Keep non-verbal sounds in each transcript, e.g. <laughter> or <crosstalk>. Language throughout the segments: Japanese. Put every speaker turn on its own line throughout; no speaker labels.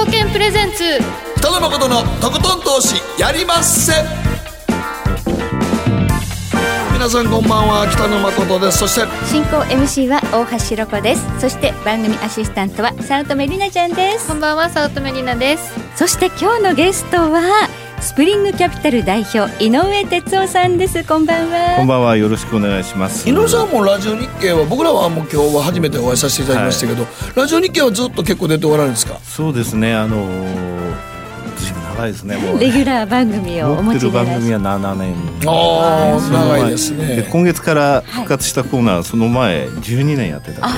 証券プレゼンツ
北野誠のとことん投資やりまっせ皆さんこんばんは北野誠ですそして
進行 MC は大橋ろ子ですそして番組アシスタントは早乙女里奈ちゃんです
こんばんは早乙女里奈です
そして今日のゲストはスプリングキャピタル代表井上哲夫さんです。こんばんは。
こんばんは。よろしくお願いします。
井上さんもラジオ日経は僕らはもう今日は初めてお会いさせていただきましたけど、はい、ラジオ日経はずっと結構出ておられるんですか？
そうですね。あのー長いですね <laughs> も
うレギュラー番組をお持ちで
番組は7年
ああ長いですね。
今月から復活したコーナー、その前12年やってた。
へ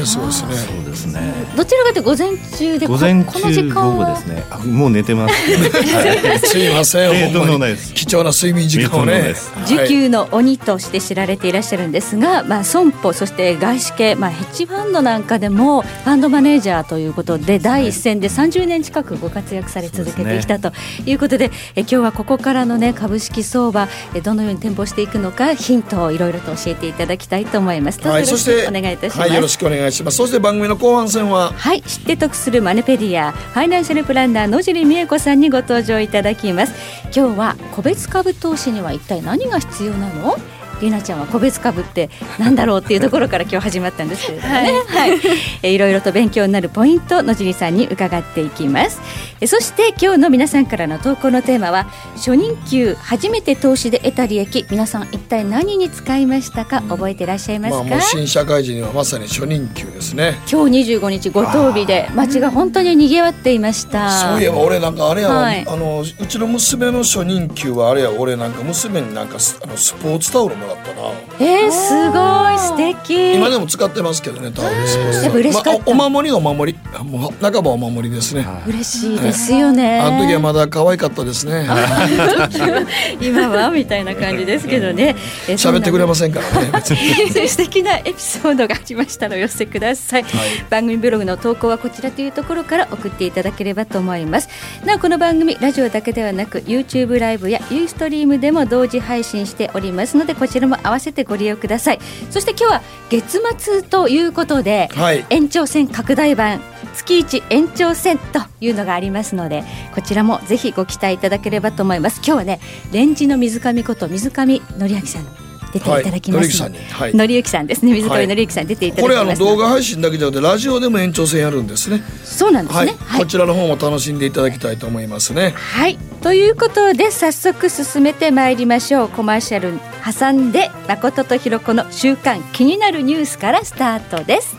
えそうですね。
そうですね。
どちらかというと午前中で
午前中午後ですね。もう寝てます。<laughs>
すいませ
ん。とんでもないです。
貴重な睡眠時間をね。
受給の鬼として知られていらっしゃるんですが、まあ、損保そして外資系、まあ、ヘッジファンドなんかでもファンドマネージャーということで第一線で30年近くご活躍され続けてきたということで、え今日はここからの、ね、株式相場えどのように展望していくのかヒントをいろいろと教えていただきたいと思います。
はい、そして
お願いいたします、
はい、よろしくお願いします。そして番組の後半戦は？
はい知って得するマネペディアファイナンシャルプランナー野尻美恵子さんにご登場いただきます。今日は個別株投資には一体何が必要なの？りなちゃんは個別株ってなんだろうっていうところから今日始まったんですけれどもね、<laughs> はい。はい、えいろいろと勉強になるポイント野尻さんに伺っていきます。えそして今日の皆さんからの投稿のテーマは初任給初めて投資で得た利益皆さん一体何に使いましたか？覚えていらっしゃいますか、まあ、
新社会人にはまさに初任給ですね。
今日25日ご当日で街が本当に賑わっていました。
そういえば俺なんかあれや、はい、あのうちの娘の初任給はあれや俺なんか娘になんかあのスポーツタオルもらったな。
えー、すごい素敵。
今でも使ってますけどねタオルスポーツ。
嬉しかった、
まあ、お守りお守り。もう半ばお守りですね。
嬉しいですよね、
あの時はまだ可愛かったですね。<laughs>
今はみたいな感じですけどね。
喋ってくれませんからね。<laughs>
素敵なエピソードがありましたらお寄せください、はい、番組ブログの投稿はこちらというところから送っていただければと思います。なおこの番組ラジオだけではなく YouTube ライブやユーストリームでも同時配信しておりますのでこちらも合わせてご利用ください。そして今日は月末ということで、はい、延長戦拡大版月一延長戦というのがありますのでこちらもぜひご期待いただければと思います。今日はねレンジの水上こと水上則明さん出ていただきます。はい、のりゆきさんですね。水上のりゆきさん出ていただきます。
これあの動画配信だけじゃなくてラジオでも延長戦やるんですね。
そうなんですね。
はい、こちらの方も楽しんでいただきたいと思いますね。
はい。ということで早速進めてまいりましょう。コマーシャル挟んで誠とひろこの週刊気になるニュースからスタートです。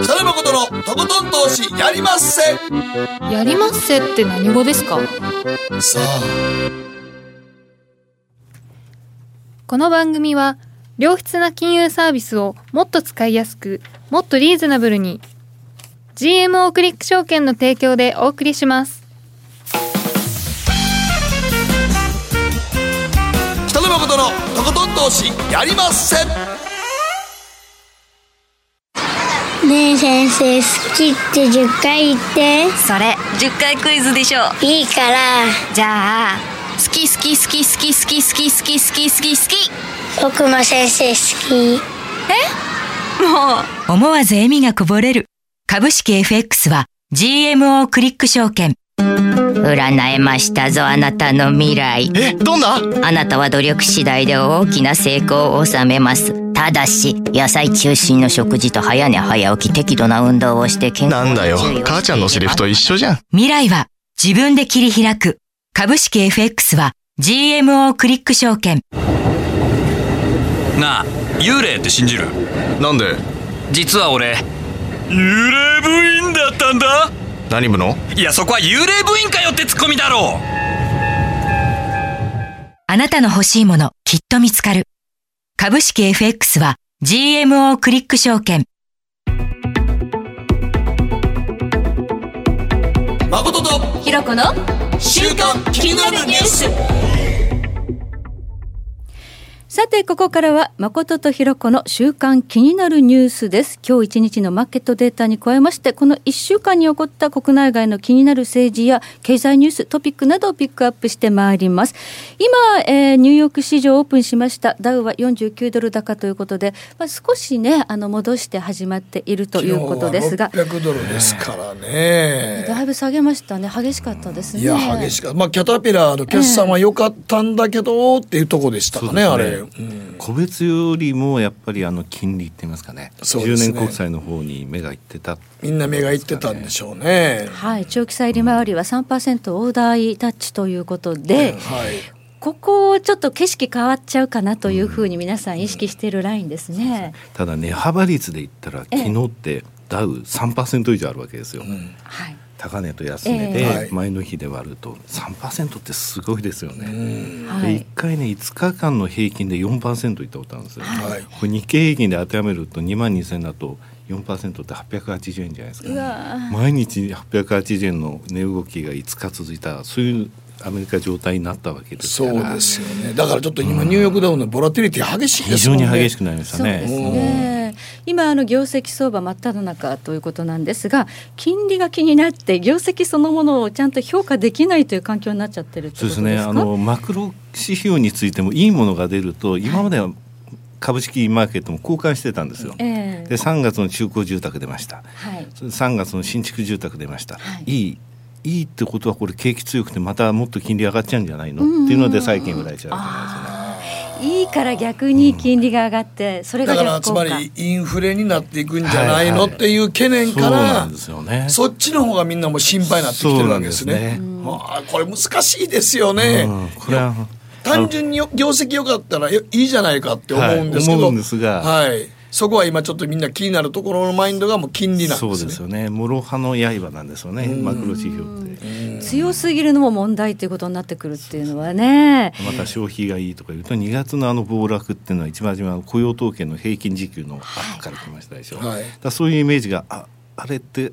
北野誠のとことん投資やりまっせ。
やりまっせって何語ですか。
さあ。
この番組は良質な金融サービスをもっと使いやすくもっとリーズナブルに GMO クリック証券の提供でお送りします。
北野誠のとことん投資やりませ。ん
ねえ先生好きって10回言って。
それ10回クイズでしょ。
いいから。
じゃあ好き好き好き好き好き好き好き好き好き好き。
僕も先生好き。
え？もう。思わず笑みがこぼれる。株式 FX は GMO クリック証券。占えましたぞあなたの未来。
えどんな？
あなたは努力次第で大きな成功を収めます。ただし野菜中心の食事と早寝早起き適度な運動をして
健康なんだよ。母ちゃんのセリフと一緒じゃん。
未来は自分で切り開く株式 FX は GMO クリック証券。
なあ、幽霊って信じる？
なんで？
実は俺、幽霊部員だったんだ
何部の？
いや、そこは幽霊部員かよってツッコミだろう
あなたの欲しいもの、きっと見つかる。株式 FX は GMO クリック証券。
誠と
ひろこの
週刊気になるニュース。
さてここからは誠とひろ子の週間気になるニュースです。今日一日のマーケットデータに加えましてこの1週間に起こった国内外の気になる政治や経済ニューストピックなどをピックアップしてまいります。今、えー、ニューヨーク市場オープンしました。ダウは49ドル高ということで、まあ、少しねあの戻して始まっているということですが。
600ドルですからね。
だいぶ下げましたね。激しかったですね。
いや激しかった。まあキャタピラーの決算は良かったんだけど、っていうとこでしたかね、あれ、
個別よりもやっぱりあの金利って言いますかね。そね。10年国債の方に目がいってた
みんな目がいってたんでしょうね。
はい長期債利回りは3%大台タッチということで、はい、ここちょっと景色変わっちゃうかなというふうに皆さん意識しているラインですね、
うん、ただ値幅率で言ったら昨日ってダウ3%以上あるわけですよ、うん、はい高値と安値で前の日で割ると3%ってすごいですよね。で1回ね5日間の平均で4%いったことあるんですよ。はい、これ日経平均で当てはめると2万2000だと4%って880円じゃないですか、毎日880円の値動きが5日続いたそういうアメリカ状態になったわけです
そうですよね。だからちょっと今ニューヨークダウのボラティリティ激しいです
ね。非常に激しくなりましたね。
ね。今あの業績相場真っ只中ということなんですが金利が気になって業績そのものをちゃんと評価できないという環境になっちゃってるそうですね。あの
マクロ指標についてもいいものが出ると今までは株式マーケットも交換してたんですよ。えー、で3月の中古住宅出ました、はい、3月の新築住宅出ました、はい、いいいいってことはこれ景気強くてまたもっと金利上がっちゃうんじゃないの、っていうので債券売られちゃうじゃ
ないですね。いいから逆に金利が上がって、それが
だからつまりインフレになっていくんじゃないの、っていう懸念から、そっちの方がみんなも心配になってきてるわけですね。あ、これ難しいですよね。これは単純に業績良かったらいいじゃないかって思うんですけど、はい、そこは今ちょっとみんな気になるところのマインドがもう金利なんですね。
そうですよね。諸刃の刃なんですよね。マクロ指標って。
強すぎるのも問題ということになってくるっていうのはね。
また消費がいいとか言うと2月のあの暴落っていうのは一番初めは雇用統計の平均時給のアップから来ましたでしょ。はい、だそういうイメージがああれって、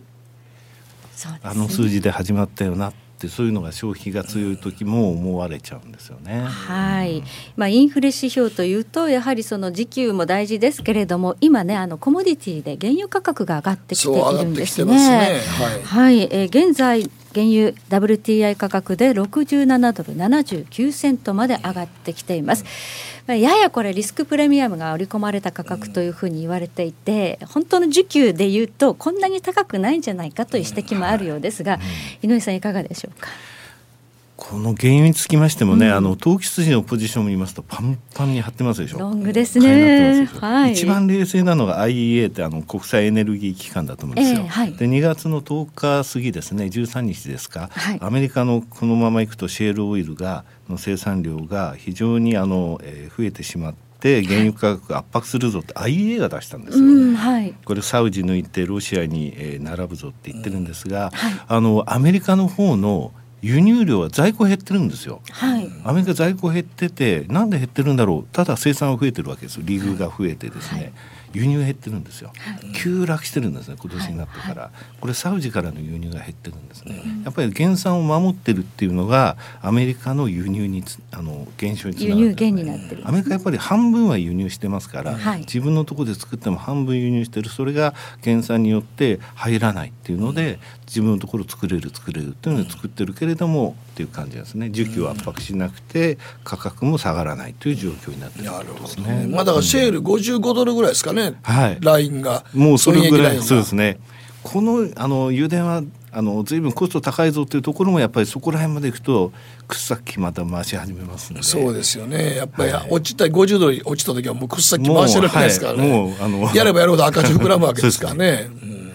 あの数字で始まったよなってそういうのが消費が強い時も思われちゃうんですよね。
はい、まあインフレ指標というとやはりその時給も大事ですけれども今ねあのコモディティで原油価格が上がってきているんですね。すねはい、はい、えー、現在原油 WTI 価格で67ドル79セントまで上がってきています。まあ、ややこれリスクプレミアムが織り込まれた価格というふうに言われていて本当の需給でいうとこんなに高くないんじゃないかという指摘もあるようですが、井上さんいかがでしょうか？
この原因につきましてもね、うん、あの投機筋のポジションを見ますとパンパンに張ってますでしょ。
ロングですね、
はい、一番冷静なのが IEA ってあの国際エネルギー機関だと思うんですよ、えーはい、で2月の10日過ぎですね13日ですか、はい、アメリカのこのままいくとシェールオイルがの生産量が非常にあの、えー、増えてしまって原油価格圧迫するぞって IEA が出したんですよ、うんはい、これサウジ抜いてロシアに、えー、並ぶぞって言ってるんですが、はい、あのアメリカの方の輸入量は在庫減ってるんですよ、はい、アメリカ在庫減っててなんで減ってるんだろう。ただ生産は増えてるわけです。よリーグが増えてですね、はい。輸入減ってるんですよ、はい、急落してるんですね今年になってから、はい、これサウジからの輸入が減ってるんですね、やっぱり減産を守ってるっていうのがアメリカの輸入にあの減少につながる、ね、になってるアメリカやっぱり半分は輸入してますから、はい、自分のところで作っても半分輸入してる。それが減産によって入らないっていうので、自分のところ作れる作れるっていうので作ってるけれどもっていう感じですね。需給を圧迫しなくて価格も下がらないという状況になってるすね。
まあだからシェール55ドルぐらいですかね、はい、ラインが。
もうそれぐらいそうですね。このあの油田はあの随分コスト高いぞっていうところもやっぱりそこら辺までいくと掘削機また回し始めますので。
そうですよね。やっぱり、落ちた50度に落ちた時はもう掘削機回してるわけですからね、もうあのやればやるほど赤字膨らむわけですからね。<laughs>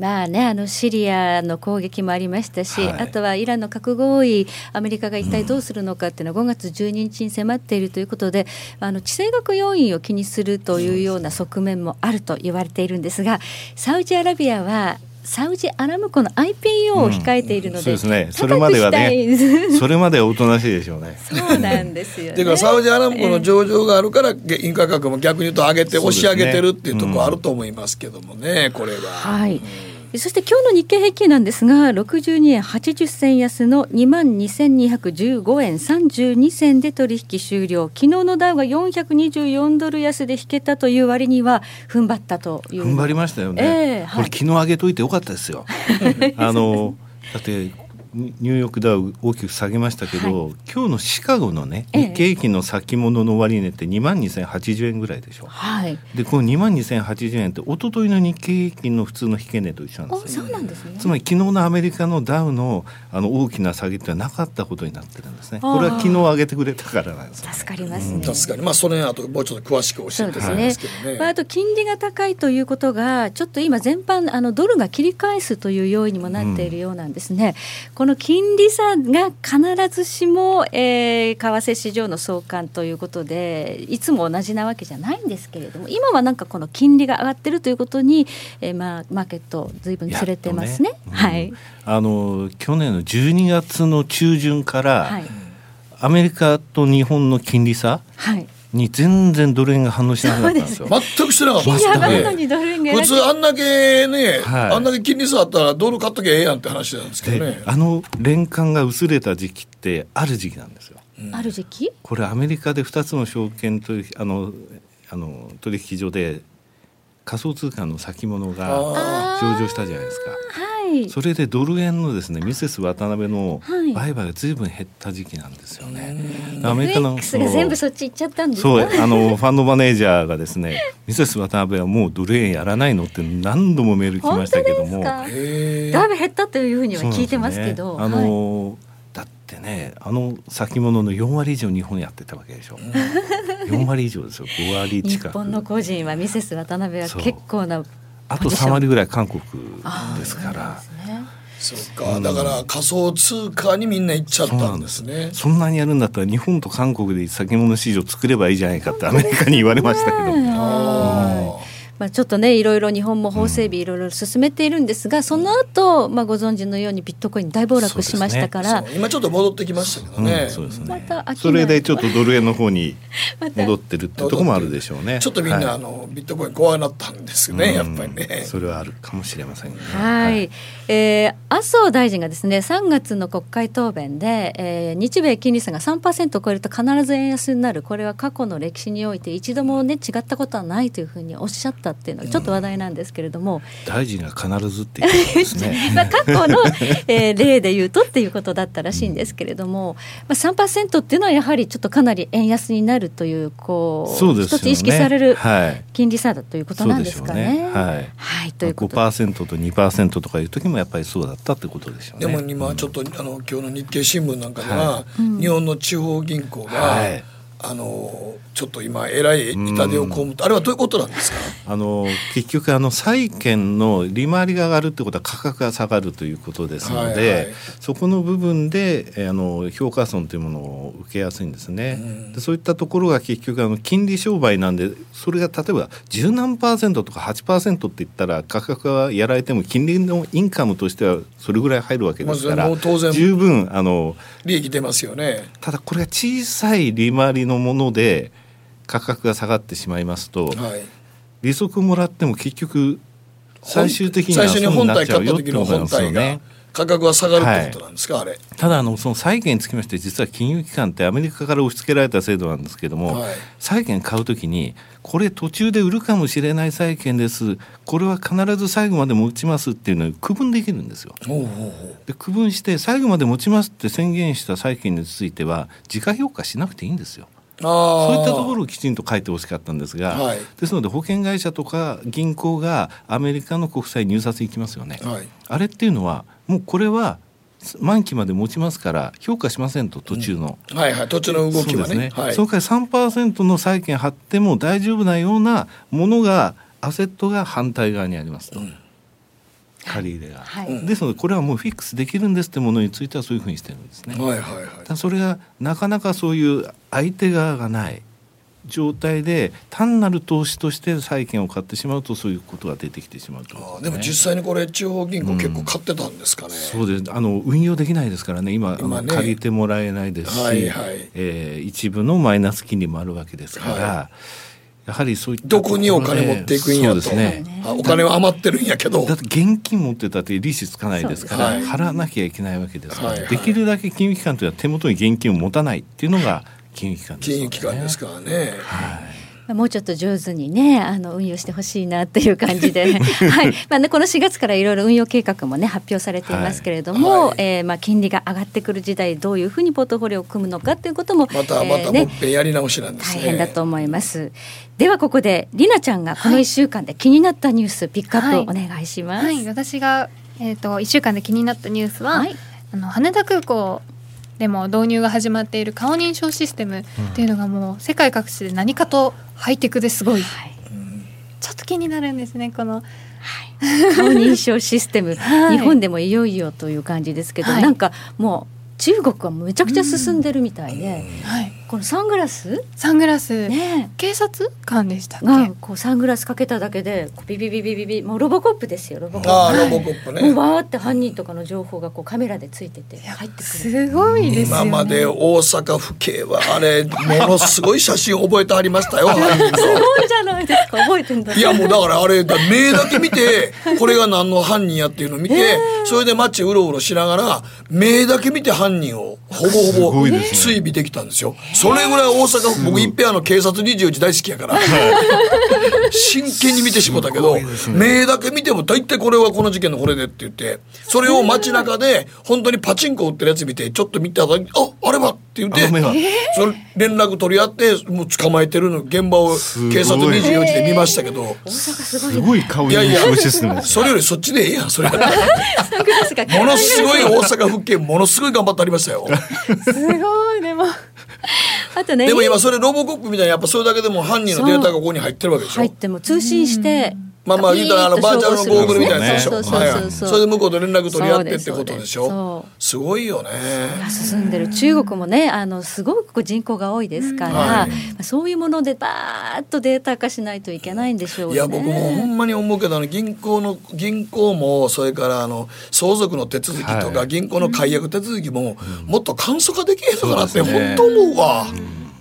まあね、あのシリアの攻撃もありましたし、はい、あとはイランの核合意、アメリカが一体どうするのかっていうのは5月12日に迫っているということで、あの地政学要因を気にするというような側面もあると言われているんですが、サウジアラビアはサウジアラムコの IPO を控えているので、うん、そうですね。それまではね、
それまではおとなしいでしょうね。
そうなんですよ、ね。<laughs>
ていうかサウジアラムコの上場があるから、原油価格も逆に言うと上げて、押し上げてるっていうところあると思いますけどもね、これは。はい。
いそして今日の日経平均なんですが62円80銭安の2万2215円32銭で取引終了。昨日のダウが424ドル安で引けたという割には踏ん張ったという。
踏ん張りましたよね、えーはい、これ昨日上げといてよかったですよ。<laughs> あのだってニューヨークダウ大きく下げましたけど、はい、今日のシカゴのね日経平均の先物の終値って2万2080円ぐらいでしょ、はい、でこの2万2080円って一昨日の日経平均の普通の引け値と一緒なんですよ、そうなんですね。つまり昨日のアメリカのダウのあの大きな下げってなかったことになってるんですね。これは昨日上げてくれたからなんです、
ね、助かりますね、
助かりまあそれあともうちょっと詳しく教えてそうですね、
ねまあ、あと金利が高いということがちょっと今全般あのドルが切り返すという要因にもなっているようなんですね、うん、この金利差が必ずしも、えー、為替市場の相関ということでいつも同じなわけじゃないんですけれども今はなんかこの金利が上がってるということに、えー、まあマーケットずいぶん連れてますね。ねうん、はい。
あの去年の12月の中旬から、はい、アメリカと日本の金利差、はいに全然ドル円が反応しなかったんですよ。
全くしてなかった普通あんだけね、はい、あんだけ金利差あったらドル買っときゃええやんって話なんですけどね。
あの連関が薄れた時期ってある時期なんですよ。
うん、ある時期？
これアメリカで2つの証券取あのあの取引所で仮想通貨の先物が上場したじゃないですか。それでドル円のですねミセス渡辺の売買がずいぶん減った時期なんですよね。
アメリカの全部そっち行っちゃったんです
そうあのファンドマネージャーがですね <laughs> ミセス渡辺はもうドル円やらないのって何度もメール来ましたけども。だ
いぶ減ったというふうには聞いてますけど。
ね、あの、はい。だってねあの先物の4割以上日本やってたわけでしょ、う4割以上ですよ。5割近
く。日本の個人はミセス渡辺は結構な
あと3割ぐらい韓国ですから。
そうか、だから仮想通貨にみんな行っちゃったんですね
そんなにやるんだったら日本と韓国で先物市場作ればいいじゃないかってアメリカに言われましたけど。
まあ、ちょっとねいろいろ日本も法整備いろいろ進めているんですが、その後、まあご存知のようにビットコイン大暴落しましたから、
ね、今ちょっと戻ってきましたけどね,、そうですね。
またそれでちょっとドル円の方に <laughs> 戻ってるってとこもあるでしょうね。
ちょっとみんな、はい、あのビットコイン怖くなったんですよね、やっぱりね。
それはあるかもしれませんね。
はい、はい、えー、麻生大臣がですね3月の国会答弁で、えー、日米金利差が3%を超えると必ず円安になる。これは過去の歴史において一度もね違ったことはないというふうにおっしゃったっていうのはちょっと話題なんですけれども、
大臣が必ずっていうことですね。<laughs>
まあ過去の、えー、例で言うとっていうことだったらしいんですけれども、まあ、3%っていうのはやはりちょっとかなり円安になるというこうそうです、ね、一つ意識される金利差だということなんですかね。ね。はい、はい、ということ
5%と2%とかいう時もやっぱりそうだったってことでしょうね。
でも今ちょっと、あの今日の日経新聞なんかでは、はい、日本の地方銀行が、はい。あのちょっと今えらい痛手を被ってあれはどういうことなんですか？
あの結局あの債券の利回りが上がるってことは価格が下がるということですので、はいはい、そこの部分であの評価損というものを受けやすいんですね。でそういったところが結局あの金利商売なんでそれが例えば十何パーセントとか8%って言ったら価格がやられても金利のインカムとしてはそれぐらい入るわけですから、当然十分あの
利益出ますよね。
ただこれが小さい利回りのもので価格が下がってしまいますと、はい、利息もらっても結局最終的には
最初に本体買った時の本体が価格は下がるってことなんですか、はい、あれ。
ただあのその債券につきまして実は金融機関ってアメリカから押し付けられた制度なんですけども、はい、債券買うときにこれ途中で売るかもしれない債券です。これは必ず最後まで持ちますっていうのを区分できるんですよ。で区分して最後まで持ちますって宣言した債券については時価評価しなくていいんですよ。そういったところをきちんと書いてほしかったんですが、はい、ですので保険会社とか銀行がアメリカの国債入札行きますよね、はい、あれっていうのはもうこれは満期まで持ちますから評価しませんと途中の、
うん、はいはい。途中の動きはね。ね、
はい、その代わり3%の債券貼っても大丈夫なようなものがアセットが反対側にありますと。うん借り入れが、はい、ですのでこれはもうフィックスできるんですってものについてはそういうふうにしてるんですね。はいはいはい、それがなかなかそういう相手側がない状態で単なる投資として債券を買ってしまうとそういうことが出てきてしまうと、
ね、でも実際にこれ地方銀行結構買ってたんですかね、
うん、そうですあの運用できないですからね。今今、ね、借りてもらえないですし、はいはい、えー、一部のマイナス金利もあるわけですから。はいややはりそういった
どこにお金持っていくんやと。ですね。お金は余ってるんやけど。
だって現金持ってたって利子つかないですから、はい、払わなきゃいけないわけですから、はいはい、できるだけ金融機関というのは手元に現金を持たないっていうのが金融機関です、
ね、金融機関ですからね。
はいもうちょっと上手にねあの運用してほしいなっていう感じで、<laughs> はい。まあね、この4月からいろいろ運用計画もね発表されていますけれども、はい、えー、まあ、金利が上がってくる時代どういうふうにポートフォリオを組むのかということも
またまたもっぺんやり直しなんです、
ね、大変だと思います。ではここでりなちゃんがこの1週間で気になったニュース、ピックアップお願いします。はい、
はい、私が、えーと、と1週間で気になったニュースは、あの羽田空港でも導入が始まっている顔認証システムっていうのがもう世界各地で何かとハイテクですごい、はい、ちょっと気になるんですねこの。はい、
顔認証システム、<laughs> はい、日本でもいよいよという感じですけど、はい、なんかもう中国はめちゃくちゃ進んでるみたいで、うん、はい、このサングラス？
サングラス、ね、警察官でしたっ
け？こうサングラスかけただけでビビビビビビもうロボコップですよロボコップ。
あロボコップね。
もうわーって犯人とかの情報がこうカメラでついてて入ってくる。
すごいです
よ、ね、今まで大阪府警はあれものすごい写真覚えてありましたよすご
いじゃないですか覚えてんだ
いやもうだからあれだ目だけ見てこれが何の犯人やっていうのを見て、え。ー、それで街うろうろしながら目だけ見て犯人をほぼほぼ追尾できたんですよそれぐらい大阪阪僕一平あの警察24時大好きやから。真剣に見てしもたけど、目だけ見ても大体これはこの事件のこれでって言ってそれを街中で本当にパチンコ売ってるやつ見てちょっと見たらああれはって言ってそれ連絡取り合ってもう捕まえてるの現場を警察24時で見ましたけど。
すごい。顔
いやいやそれよりそっちでええやんそれものすごい大阪府警ものすごい頑張ってありましたよ。
すごいでも
あとね。
でも今それロボコップみたいにやっぱそれだけでも犯人のデータがここに入ってるわけでしょ？
入っても通信して
まあまあ言うたらあのバーチャルのゴーグルみたいな。やつでしょ。それで向こうと連絡取り合ってってことでしょ？すごいよね。
進んでる。中国もねあのすごく人口が多いですから、はい、そういうものでバーッとデータ化しないといけないんでしょう、ね、
いや僕もほんまに思うけどあの銀行の銀行もそれからあの相続の手続きとか、銀行の解約手続きももっと簡素化できへんのかなって本当思うわ。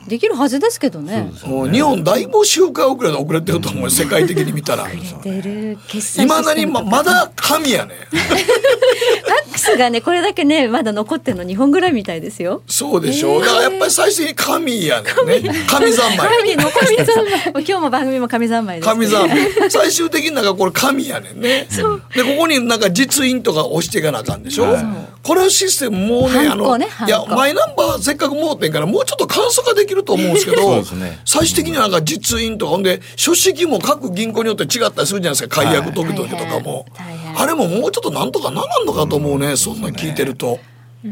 できるはずですけどね。
もう日本だいぶ周回遅れで遅れてると思う世界的に見たら。いまだにままだ神やね。<laughs>
ファックスがねこれだけねまだ残ってるの日本ぐらいみたいですよ。
そうでしょう。だからやっぱり最終的に神やねね。神三昧。
神の神三昧。今日も番組も神三昧
神三昧。最終的になんかこれ神やねんね。でここになんか実印とか押していかなあかんでしょ。これシステムもうねあのいやマイナンバーせっかく盲点からもうちょっと簡素化できると思うんですけどね、最終的になんか実印とかほんで書式も各銀行によって違ったりするじゃないですか解約時々とかも、あれももうちょっとなんとかならんのかと思うね、そんな聞いてると。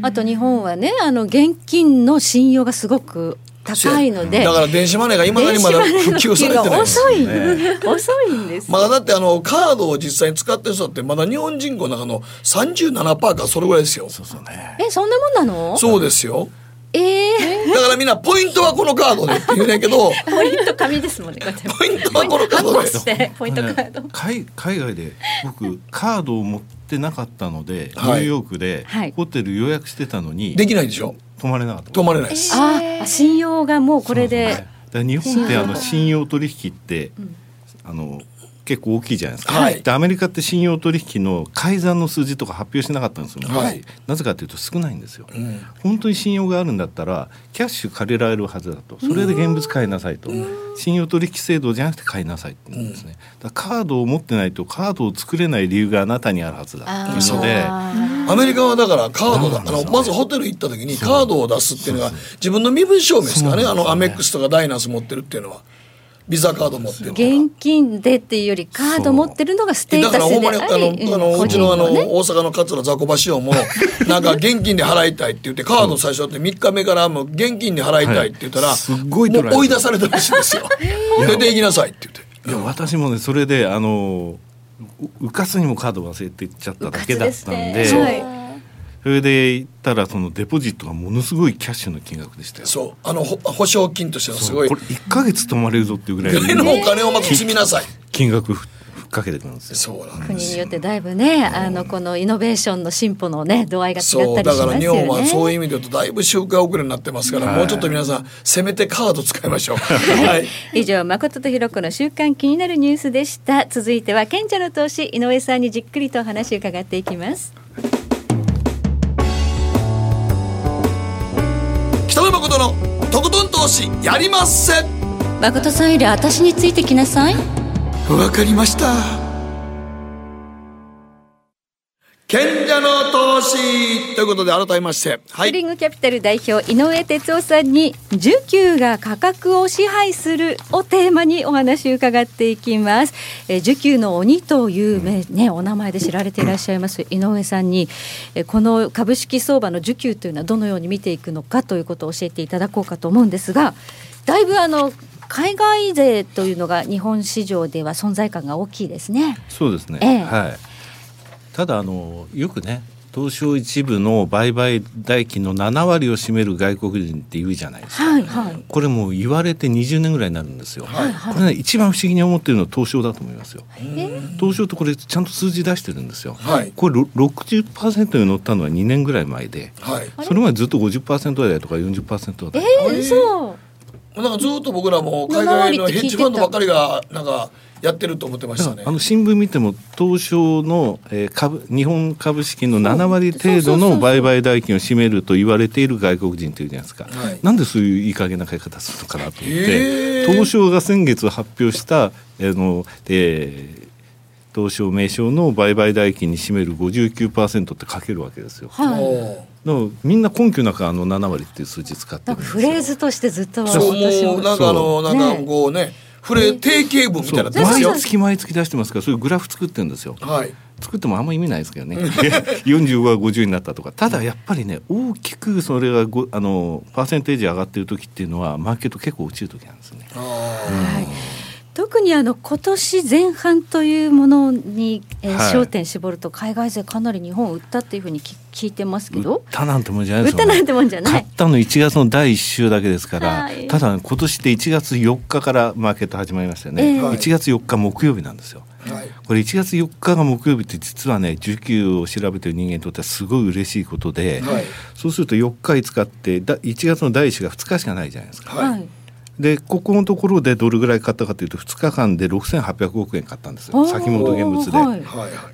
あと日本はねあの現金の信用がすごく高いので。
だから電子マネーがいまだにまだ普及されてない
遅い、ね、遅い。んです。
まだだってあのカードを実際に使ってる人ってまだ日本人口の中の37%かそれぐらいですよ。
そうそう、ね、えそんなもんなの？
そうですよ。
え
ー、だからみんなポイントはこのカードでって言うねんけど <laughs>
ポイント紙ですもんね
ポイントはこのカード
で。ポイントカード。
海海外で僕カードを持ってなかったので、ニューヨークでホテル予約してたのに、
できないでしょ
泊まれなかった。
泊まれないです、
あ信用がもうこれで。
日本ってあの信用。取引って、あの結構大きいじゃないですか、はい、でアメリカって信用取引の改ざんの数字とか発表しなかったんですよ、はい、なぜかというと少ないんですよ、うん、本当に信用があるんだったらキャッシュ借りられるはずだと。それで現物買いなさいと。信用取引制度じゃなくて買いなさいって言うんですね、だカードを持ってないとカードを作れない理由があなたにあるはずだっていうので。
アメリカはだからカードがあのまずホテル行った時にカードを出すっていうのが自分の身分証明ですからね。あのアメックスとかダイナンス持ってるっていうのは。ビザカード持ってる
現金でっていうよりカード持ってるのがステータスでだからほんまにあ
の、あのうちのあの、大阪の桂雑魚場師匠もなんか現金で払いたいって言ってカード最初って3日目からもう現金で払いたいって言ったら、すごいもう追い出されたらしいんですよ。出て行きなさいって言って。
いや私もねそれであのうかすにもカード忘れていっちゃっただけだったんで。それで言ったらそのデポジットがものすごいキャッシュの金額でしたよ
そうあの保証金としてのすごい
これ1か月泊まれるぞっていうぐらい
のお金をまず積みなさい
金額っかけてくるんですよ。
そう国によってだいぶね、あのこのイノベーションの進歩のね度合いが違ったりしますよね。
だから日本はそういう意味で言うとだいぶ周回遅れになってますから、はい、もうちょっと皆さんせめてカード使いましょう。<laughs> はい。
以上誠とひろ子の週刊気になるニュースでした。続いては賢者の投資井上さんにじっくりと話を伺っていきます。
北野誠のとことん投資やりません。
誠さんより私についてきなさい
わかりました賢者の投資ということで改めまして、
はい、スリングキャピタル代表井上哲夫さんに需給が価格を支配するをテーマにお話を伺っていきます、え需給の鬼という名、ね、お名前で知られていらっしゃいます井上さんにえこの株式相場の需給というのはどのように見ていくのかということを教えていただこうかと思うんですがだいぶあの海外税というのが日本市場では存在感が大きいですね。
そうですね。ええ、はい。ただあのよくね。東証一部の売買代金の7割を占める外国人って言うじゃないですか、はいはい、これも言われて20年ぐらいになるんですよ、はいはい、これね一番不思議に思ってるのは東証だと思いますよ。東証ってこれちゃんと数字出してるんですよ、はい、これ60%に乗ったのは2年ぐらい前で、はい、それまでずっと50%台とか40%台。
えー、そう
なんかずっと僕らも海外のヘッジファンドばっかりがなんかやってると思ってましたね。
あの新聞見ても東証の、えー、株日本株式の7割程度の売買代金を占めると言われている外国人というじゃないですか、はい、なんでそういういい加減な買い方するのかなと思って、東証が先月発表した、えー、の、えー、東証名称の売買代金に占める59%って書けるわけですよ。はい。のみんな根拠なくあの7割っていう数字使ってる
フレーズとしてずっと
そう。もうなんかあのなんかこうねフレ定型文みたいな毎
月毎月出してますからそういうグラフ作ってるんですよ。はい。作ってもあんま意味ないですけどね。40は50になったとか。ただやっぱりね大きくそれがごあのパーセンテージ上がってる時っていうのはマーケット結構落ちる時なんですね。
はい特にあの今年前半というものに、えー、はい、焦点絞ると海外勢かなり日本を売ったっていうふうに聞いてますけど。売
ったなんてもんじゃないです
よ、ね、売ったなんてもんじゃない。
買ったの1月の第1週だけですから、はい、ただ今年って1月4日からマーケット始まりましたよね、えー、1月4日木曜日なんですよ、はい、これ1月4日が木曜日って実はね需給を調べてる人間にとってはすごい嬉しいことで、はい、そうすると4日5日ってだ1月の第1週が2日しかないじゃないですか。はいでここのところでどれぐらい買ったかというと2日間で6800億円買ったんです先物現物で。はい、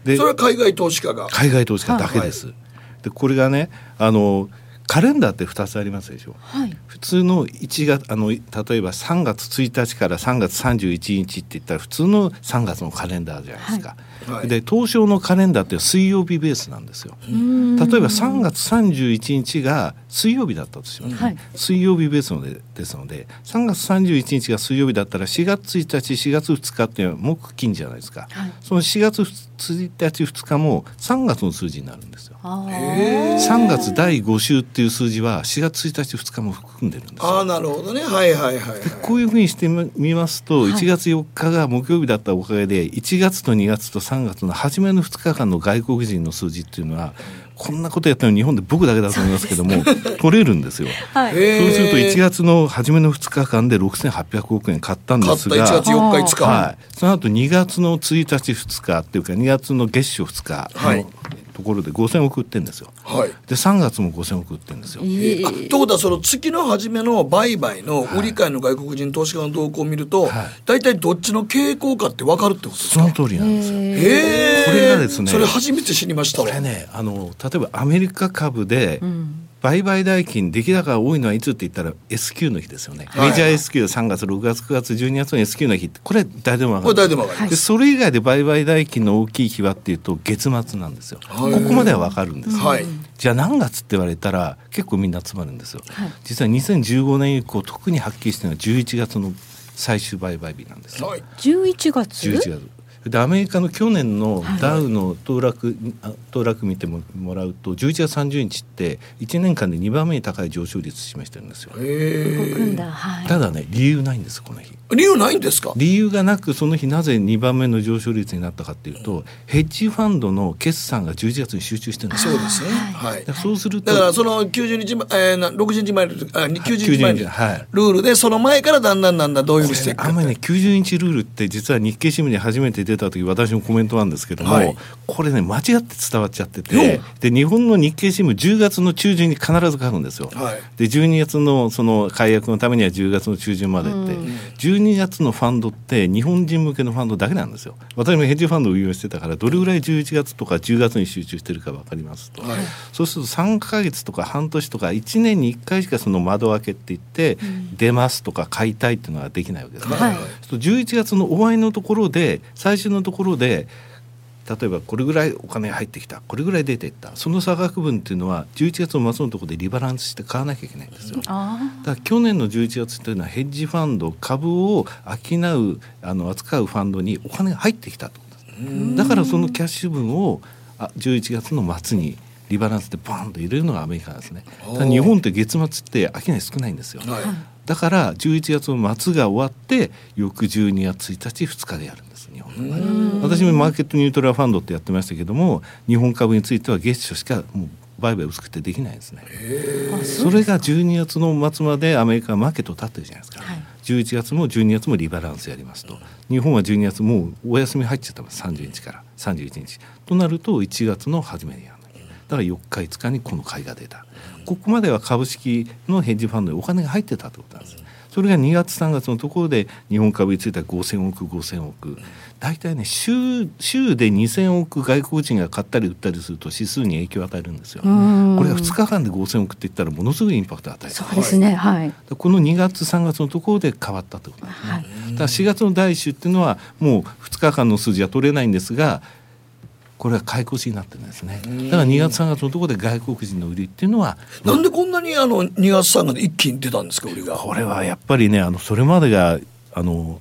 でそれは海外投資家が。
海外投資家だけです、はい、でこれがねあのカレンダーって2つありますでしょ、はい、普通の1月あの例えば3月1日から3月31日って言ったら普通の3月のカレンダーじゃないですか、はいはい、で東証のカレンダーって水曜日ベースなんですよ。例えば3月31日が水曜日だったとします、ね、はい、水曜日ベースのでですので3月31日が水曜日だったら4月1日4月2日っていうのは木金じゃないですか、はい、その4月1日2日も3月の数字になるんですよ。3月第5週っていう数字は4月1日2日も含んでるんです
あなるほどね。はいはいはい、はい、
こういうふうにしてみますと1月4日が木曜日だったおかげで1月と2月と3 3月の初めの2日間の外国人の数字っていうのはこんなことやったの日本で僕だけだと思いますけども取れるんですよ、はい、そうすると1月の初めの2日間で6800億円買ったんですが
1月4日5日、
はい、その後2月の1日2日っていうか2月の月初2日のところで5000億売ってんですよ、はい、で3月も5000億売ってんですよ。え
ー、あということはその月の初めの売買の売り買いの外国人投資家の動向を見ると、はい、大体どっちの傾向かって分かるってことですか？
その通りなんですよ。
えー、これがですねそれ初めて知りました
これねあの例えばアメリカ株で、うん売買代金出来高が多いのはいつって言ったら S q の日ですよね、はい、メジャー S q 3月6月9月12月の S q の日。ってこれ誰でも分かるでそれ以外で売買代金の大きい日はっていうと月末なんですよ。ここまでは分かるんですはい、じゃあ何月って言われたら結構みんな集まるんですよ、はい、実は2015年以降特にはっきりしてるのは11月の最終売買日なんです、はい、
11月？11
月でアメリカの去年のダウの騰落、はい、騰落見てもらうと11月30日って1年間で2番目に高い上昇率示してるんですよ。ただね理由ないんですこの日。
理由ないんですか？
理由がなくその日なぜ2番目の上昇率になったかっていうとヘッジファンドの決算が11月に集中してるんです
そうですね、はい、
そうすると
だからその90日前、えー、60日前あ90日前のルールでその前からだんだんだんだんどういうふうにしていくか、
あんまりね90日ルールって実は日経新聞に初めて出出た時私もコメントなんですけども、はい、これね間違って伝わっちゃっててで日本の日経新聞10月の中旬に必ず書くんですよ。はい、で12月のその解約のためには10月の中旬までって、うん、12月のファンドって日本人向けのファンドだけなんですよ。私もヘッジファンドを運用してたからどれぐらい11月とか10月に集中してるか分かりますと、はい、そうすると3か月とか半年とか1年に1回しかその窓開けって言って、出ますとか買いたいっていうのはできないわけですね。はい、11月の終わりのところで最終のところで例えばこれぐらいお金が入ってきたこれぐらい出ていったその差額分っていうのは11月の末のところでリバランスして買わなきゃいけないんですよ。だから去年の11月というのはヘッジファンド株を商うあの扱うファンドにお金が入ってきたとだからそのキャッシュ分をあ11月の末にリバランスでバンと入れるのがアメリカなんですね。日本って月末って商い少ないんですよ。はいだから11月の末が終わって翌12月1日2日でやるんです日本の場合私もマーケットニュートラルファンドってやってましたけども日本株については月初しかもう売買薄くてできないですね。それが12月の末までアメリカはマーケットを立ってるじゃないですか、はい、11月も12月もリバランスやりますと。日本は12月もうお休み入っちゃったます30日から31日。となると1月の初めにやるだから4日5日にこの買いが出た。ここまでは株式のヘッジファンドにお金が入ってたってことなんです。それが2月3月のところで日本株については5,000億5,000億大体ね週週で2,000億外国人が買ったり売ったりすると指数に影響を与えるんですよ。これが2日間で5,000億って言ったらものすごいインパクトを与える
そうですね、はい、
この2月3月のところで変わったってこと。ですね。はい、だから4月の第1週っていうのはもう2日間の数字は取れないんですがこれは買い越しになってるんですね。だから2月3月のところで外国人の売りっていうのは
なんでこんなにあの2月3月一気に出たんですか売りが。
これはやっぱりねあのそれまでがあの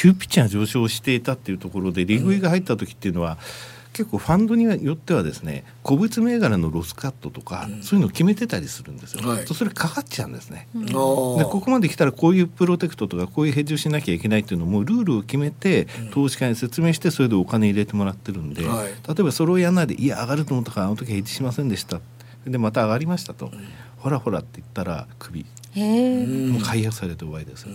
急ピッチが上昇していたっていうところで利食いが入った時っていうのは、うん結構ファンドによってはですね個別銘柄のロスカットとか、うん、そういうのを決めてたりするんですよ、はい、それかかっちゃうんですね、うん、でここまで来たらこういうプロテクトとかこういうヘッジをしなきゃいけないっていうのもルールを決めて投資家に説明してそれでお金入れてもらってるんで、はい、例えばそれをやらないでいや上がると思ったからあの時ヘッジしませんでした。でまた上がりましたと、うん、ほらほらって言ったら首。もう解約されて終わりですよ、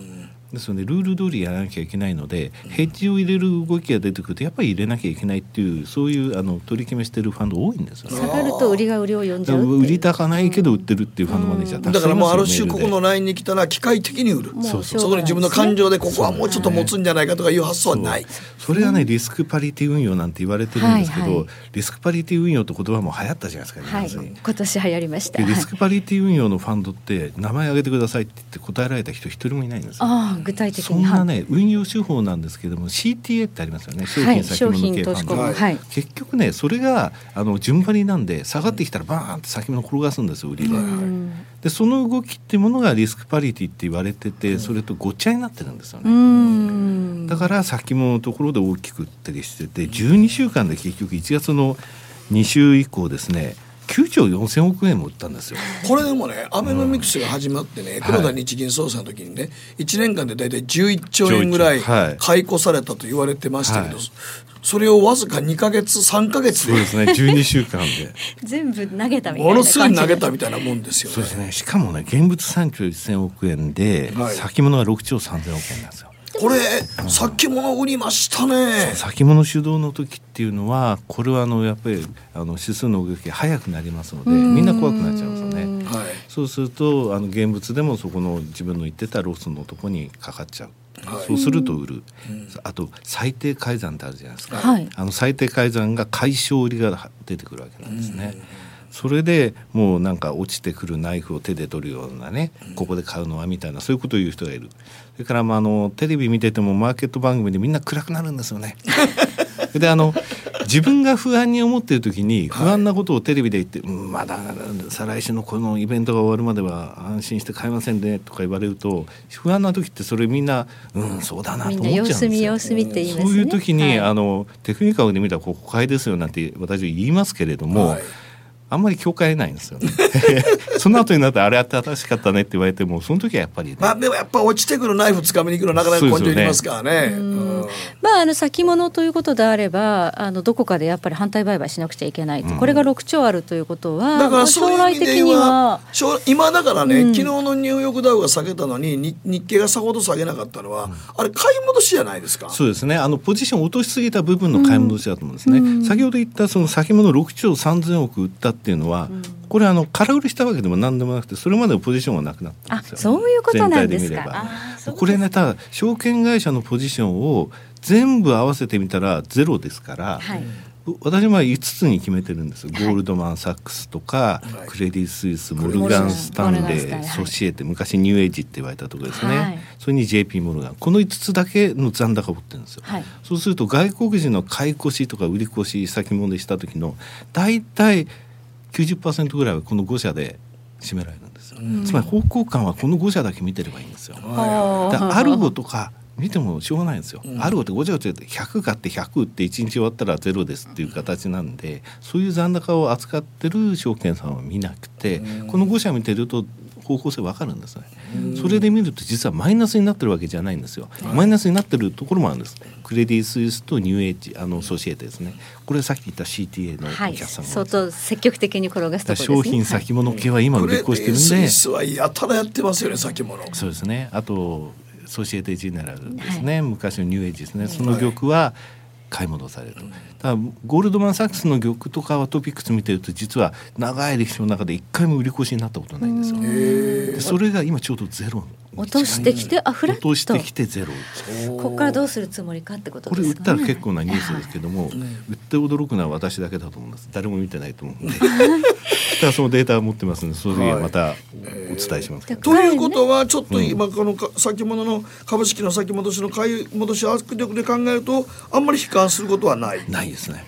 ですのでルール通りやらなきゃいけないのでヘッジを入れる動きが出てくるとやっぱり入れなきゃいけないっていうそういうあの取り決めしてるファンド多いんですよ、
ね、下がると売りが売りを呼んじゃう
売り高ないけど売ってるっていうファンドまでじゃ、
うん、だからもうある種ここのラインに来たら機械的に売るそうそう。そこに自分の感情でここはもうちょっと持つんじゃないかとかいう発想はない。
それはねリスクパリティ運用なんて言われてるんですけど、はい。はい、リスクパリティ運用って言葉も流行ったじゃないですか、
はい、今年流行りました。
リスクパリティ運用のファンドって名前挙げてくださいって言って答えられた人一人もいないんです
ああ具体的
にそんなね運用手法なんですけども CTA ってありますよね。商品先物系ファンド、はい、結局ねそれがあの順張りなんで下がってきたらバーンって先物転がすんですよ売りで。でその動きっていうものがリスクパリティって言われててそれとごっちゃになってるんですよね。だから先物のところで大きく売ったりしてて12週間で結局1月の2週以降ですね9兆4000億円も売ったんですよ。
これでもねアベノミクスが始まってね、うん、黒田日銀総裁の時にね、はい、1年間で大体11兆円ぐらい買い。越されたと言われてましたけど、はい、それをわずか2か月3か月
でそうですね <laughs> 12週間で。
全部投げたみたいな
ものすごい投げたみたいなもんですよね。
そうですね。しかもね現物3兆1000億円で、はい、先物が6兆3000億円なんですよ
これ、先物売りましたね。
先物主導の時っていうのはこれはあのやっぱりあの指数の動きが速くなりますのでみんな怖くなっちゃうんですよね、はい、そうするとあの現物でもそこの自分の言ってたロスのとこにかかっちゃう。はい、そうすると売る、あと最低改ざんってあるじゃないですか、はい、あの最低改ざんが解消売りが出てくるわけなんですね。それでもうなんか落ちてくるナイフを手で取るようなねここで買うのはみたいなそういうことを言う人がいるそれからまああのテレビ見ててもマーケット番組でみんな暗くなるんですよね。<laughs> であの自分が不安に思っている時に不安なことをテレビで言って「はい、まだ再来週のこのイベントが終わるまでは安心して買えませんね」とか言われると不安な時ってそれみんな「うんそうだな」と思っちゃうんですよ。そういう時に、はい、あのテクニカルで見たらここ買いですよなんて私は言いますけれども。はいあんまり境界ないんですよね。<laughs> その後になってあれ正しかったねって言われてもその時はやっぱり、ね、
まあでもやっぱ落ちてくるナイフ掴みに行くのなかなか根性いりますからね。
まああの先物ということであればあのどこかでやっぱり反対売買しなくちゃいけない、うん、これが6兆あるということは、だから将来的には。
今だからね、うん、昨日のニューヨークダウが下げたのに日経がさほど下げなかったのは、うん、あれ買い戻しじゃないですか。
そうですね。あのポジション落としすぎた部分の買い戻しだと思うんですね。先ほど言ったその先物6兆3000億売ったっていうのは、これあの空売りしたわけでも何でもなくてそれまでのポジションはなくなったんですよ、
ね、そういうことなんですか。
これねただ証券会社のポジションを全部合わせてみたらゼロですから、はい、私は5つに決めてるんです、ゴールドマン・サックスとか、はい、クレディ・スイスモルガン・スタンレー、ソシエテ昔ニューエイジって言われたところですね、はい、それに JP モルガン。この5つだけの残高を持ってるんですよ、そうすると外国人の買い越しとか売り越し先物でした時の大体90%ぐらいはこの5社で占められるんですよ、うん、つまり方向感はこの5社だけ見てればいいんですよ、<laughs> アルゴとか見てもしょうがないんですよ。うん、あることごちゃごちゃって100買って100って1日終わったらゼロですっていう形なんでそういう残高を扱ってる証券さんは見なくて、うん、この5社見てると方向性わかるんですね、それで見ると実はマイナスになってるわけじゃないんですよ、マイナスになってるところもあるんです。クレディ・スイスとニューエッジあのソシエテですね。これさっき言った CTA のお客さん、はい、
相当積極的に転がすと、
ね、商品先物系は今売り越してるんで、スイ
スはやたらやってますよね先物。
そうですね。あとソシエテ・ジェネラルですね、はい、昔のニューエッジですね。その玉は買い戻されると、だゴールドマン・サックスの玉とかはトピックス見てると実は長い歴史の中で一回も売り越しになったことないんですよ。でそれが今ちょうどゼロ。
落としてきてあフラッ
ト落としてきてゼロ。
ここからどうするつもりかってこと
ですか、ね、これ売ったら結構なニュースですけども、売って驚くのは私だけだと思います。誰も見てないと思うんで。<laughs> ただそのデータを持ってますのでそれはまたお伝えします、
はい、ということはちょっと今この先物の株式の先戻しの買い戻し圧力で考えるとあんまり悲観することはない。
ないですね。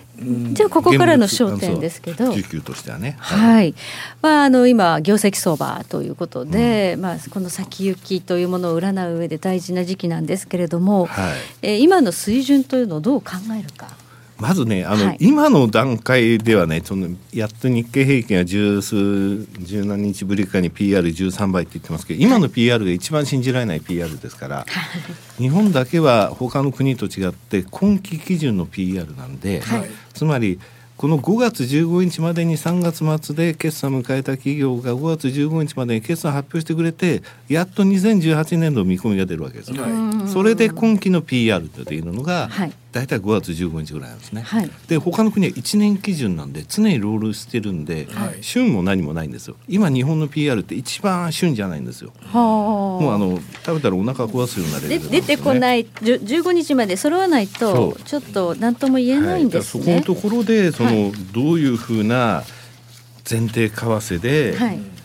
じゃあここからの焦点ですけど、
需給としてはね、
はい、まああの今業績相場ということで、うん、まあこの先行きというものを占う上で大事な時期なんですけれども、はい、えー、今の水準というのをどう考えるか。
まずねあの、はい、今の段階ではねそのやっと日経平均は十数十何日ぶりかに PR13 倍って言ってますけど今の PR が一番信じられない PR ですから、日本だけは他の国と違って今期基準の PR なんで、はい、つまりこの5月15日までに3月末で決算を迎えた企業が5月15日までに決算発表してくれてやっと2018年度見込みが出るわけです、はい、それで今期の PR というのが、はい大体5月15日ぐらいなんですね。はい、で他の国は1年基準なんで常にロールしてるんで、はい、旬も何もないんですよ。今日本の PR って一番旬じゃないんですよ。もうあの食べたらお腹壊すようなレベル、ね、
出てこない15日まで揃わないとちょっと何とも言えないんです
ね。はい、そこのところでその、どういうふうな前提為替で